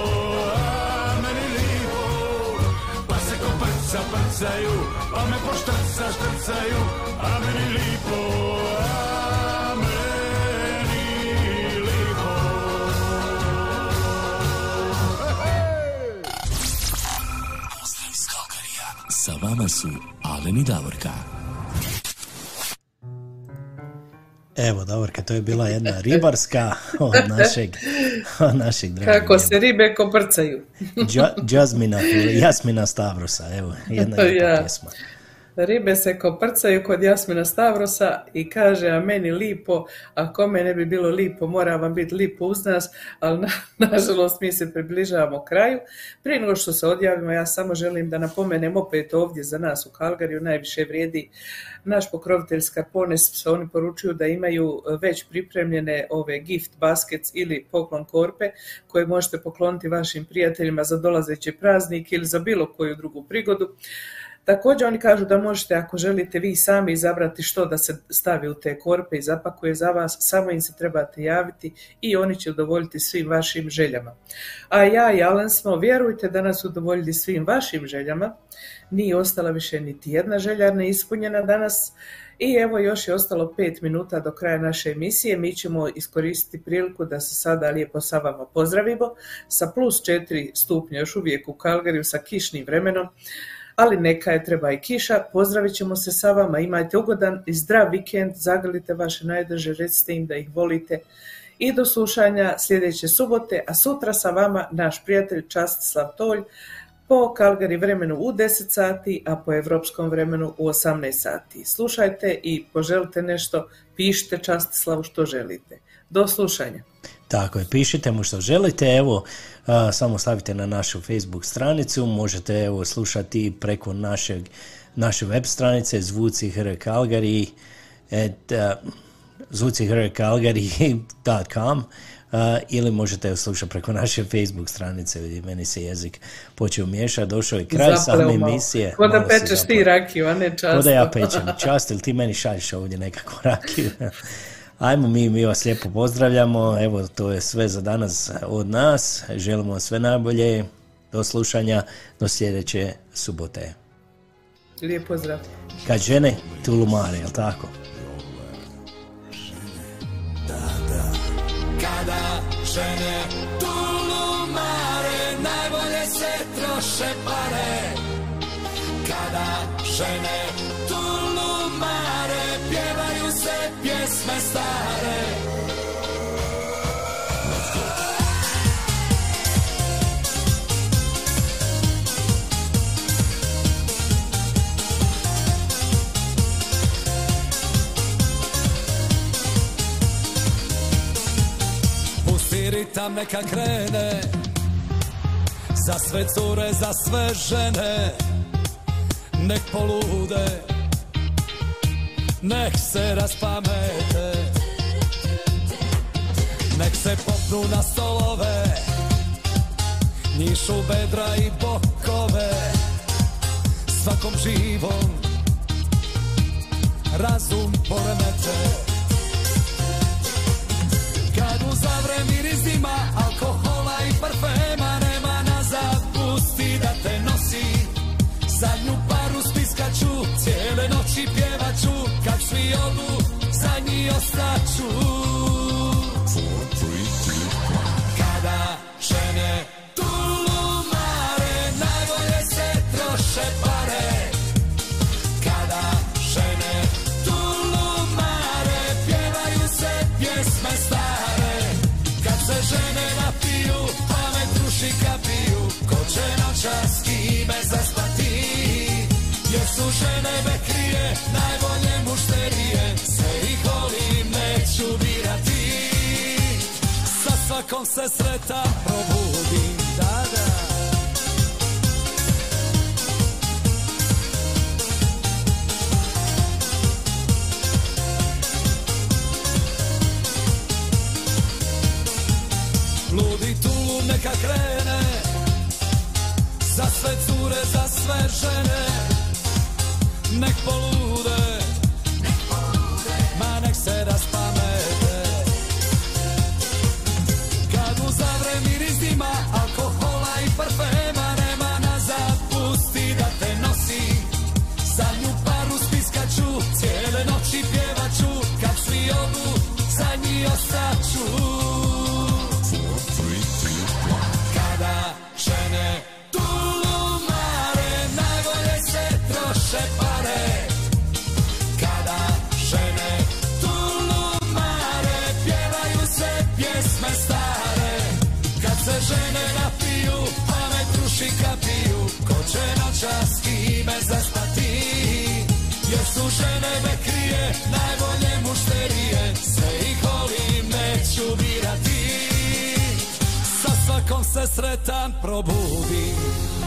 ko prca prcaju, pa me poštrca štrcaju, a meni lipo, lipo. Sa vama su Alen i Davorka. Evo, Davorka, to je bila jedna ribarska od našeg, od našeg Kako se ribe koprcaju. Jasmina, Jasmina Stavrosa, evo, jedna lijepa Ja. pjesma. Ribe se koprcaju kod Jasmina Stavrosa i kaže, a meni lipo, a kome ne bi bilo lipo, mora vam biti lipo uz nas, ali na, nažalost mi se približavamo kraju. Prije nego što se odjavimo, ja samo želim da napomenem opet ovdje za nas u Kalgariju najviše vrijedi naš pokrovitelj Scarpones, oni poručuju da imaju već pripremljene ove gift baskets ili poklon korpe koje možete pokloniti vašim prijateljima za dolazeći praznik ili za bilo koju drugu prigodu. Također oni kažu da možete ako želite vi sami izabrati što da se stavi u te korpe i zapakuje za vas, samo im se trebate javiti i oni će udovoljiti svim vašim željama. A ja i Alen smo, vjerujte da nas udovoljili svim vašim željama, nije ostala više niti jedna želja neispunjena danas i evo još je ostalo pet minuta do kraja naše emisije. Mi ćemo iskoristiti priliku da se sada lijepo sa vama pozdravimo sa plus četiri stupnja još uvijek u Kalgariju sa kišnim vremenom ali neka je treba i kiša. Pozdravit ćemo se sa vama, imajte ugodan i zdrav vikend, zagrlite vaše najdrže, recite im da ih volite i do slušanja sljedeće subote, a sutra sa vama naš prijatelj Častislav Tolj po Kalgari vremenu u 10 sati, a po evropskom vremenu u 18 sati. Slušajte i poželite nešto, pišite Častislavu što želite. Do slušanja. Tako je, pišite mu što želite, evo, a, samo stavite na našu Facebook stranicu, možete evo slušati preko našeg, naše web stranice zvuci hr Calgary, et, a, zvucihrcalgary.com a, ili možete slušati preko naše Facebook stranice, vidi, meni se jezik počeo miješati, došao je kraj same emisije. Ko da pečeš ti rakiju, a ne často. Ko da ja pečem čast ili ti meni šalješ ovdje nekakvu rakiju. Ajmo mi, mi vas lijepo pozdravljamo. Evo, to je sve za danas od nas. Želimo vam sve najbolje. Do slušanja, do sljedeće subote. Lijep pozdrav. Kad žene, tulumare, jel tako? Kada žene tulumare, najbolje se troše pare. Kada žene ritam neka krene Za sve cure, za sve žene Nek polude Nek se raspamete. Nek se popnu na stolove. Njišu bedra i bokove. Svakom živom Razum poremete kad mu zavre miris dima, alkohola i parfema nema nazad, pusti da te nosi. Zadnju ovu, za nji ostaću. Kada žene tulumare, najbolje se troše pare. Kada žene tulumare, pjevaju se pjesme stare. Kad se žene napiju, pamet duši kapiju, ko će noćas kime zaspati. Jer su žene me krije, najbolje svakom se sretan probudim, da, da. Ludi tu neka krene Za sve cure, za sve žene. Nek polude ruši kapiju, ko će noćas kime zaspati? Jer su žene bekrije, najbolje mušterije, sve ih volim, neću birati sa svakom se sretan probudim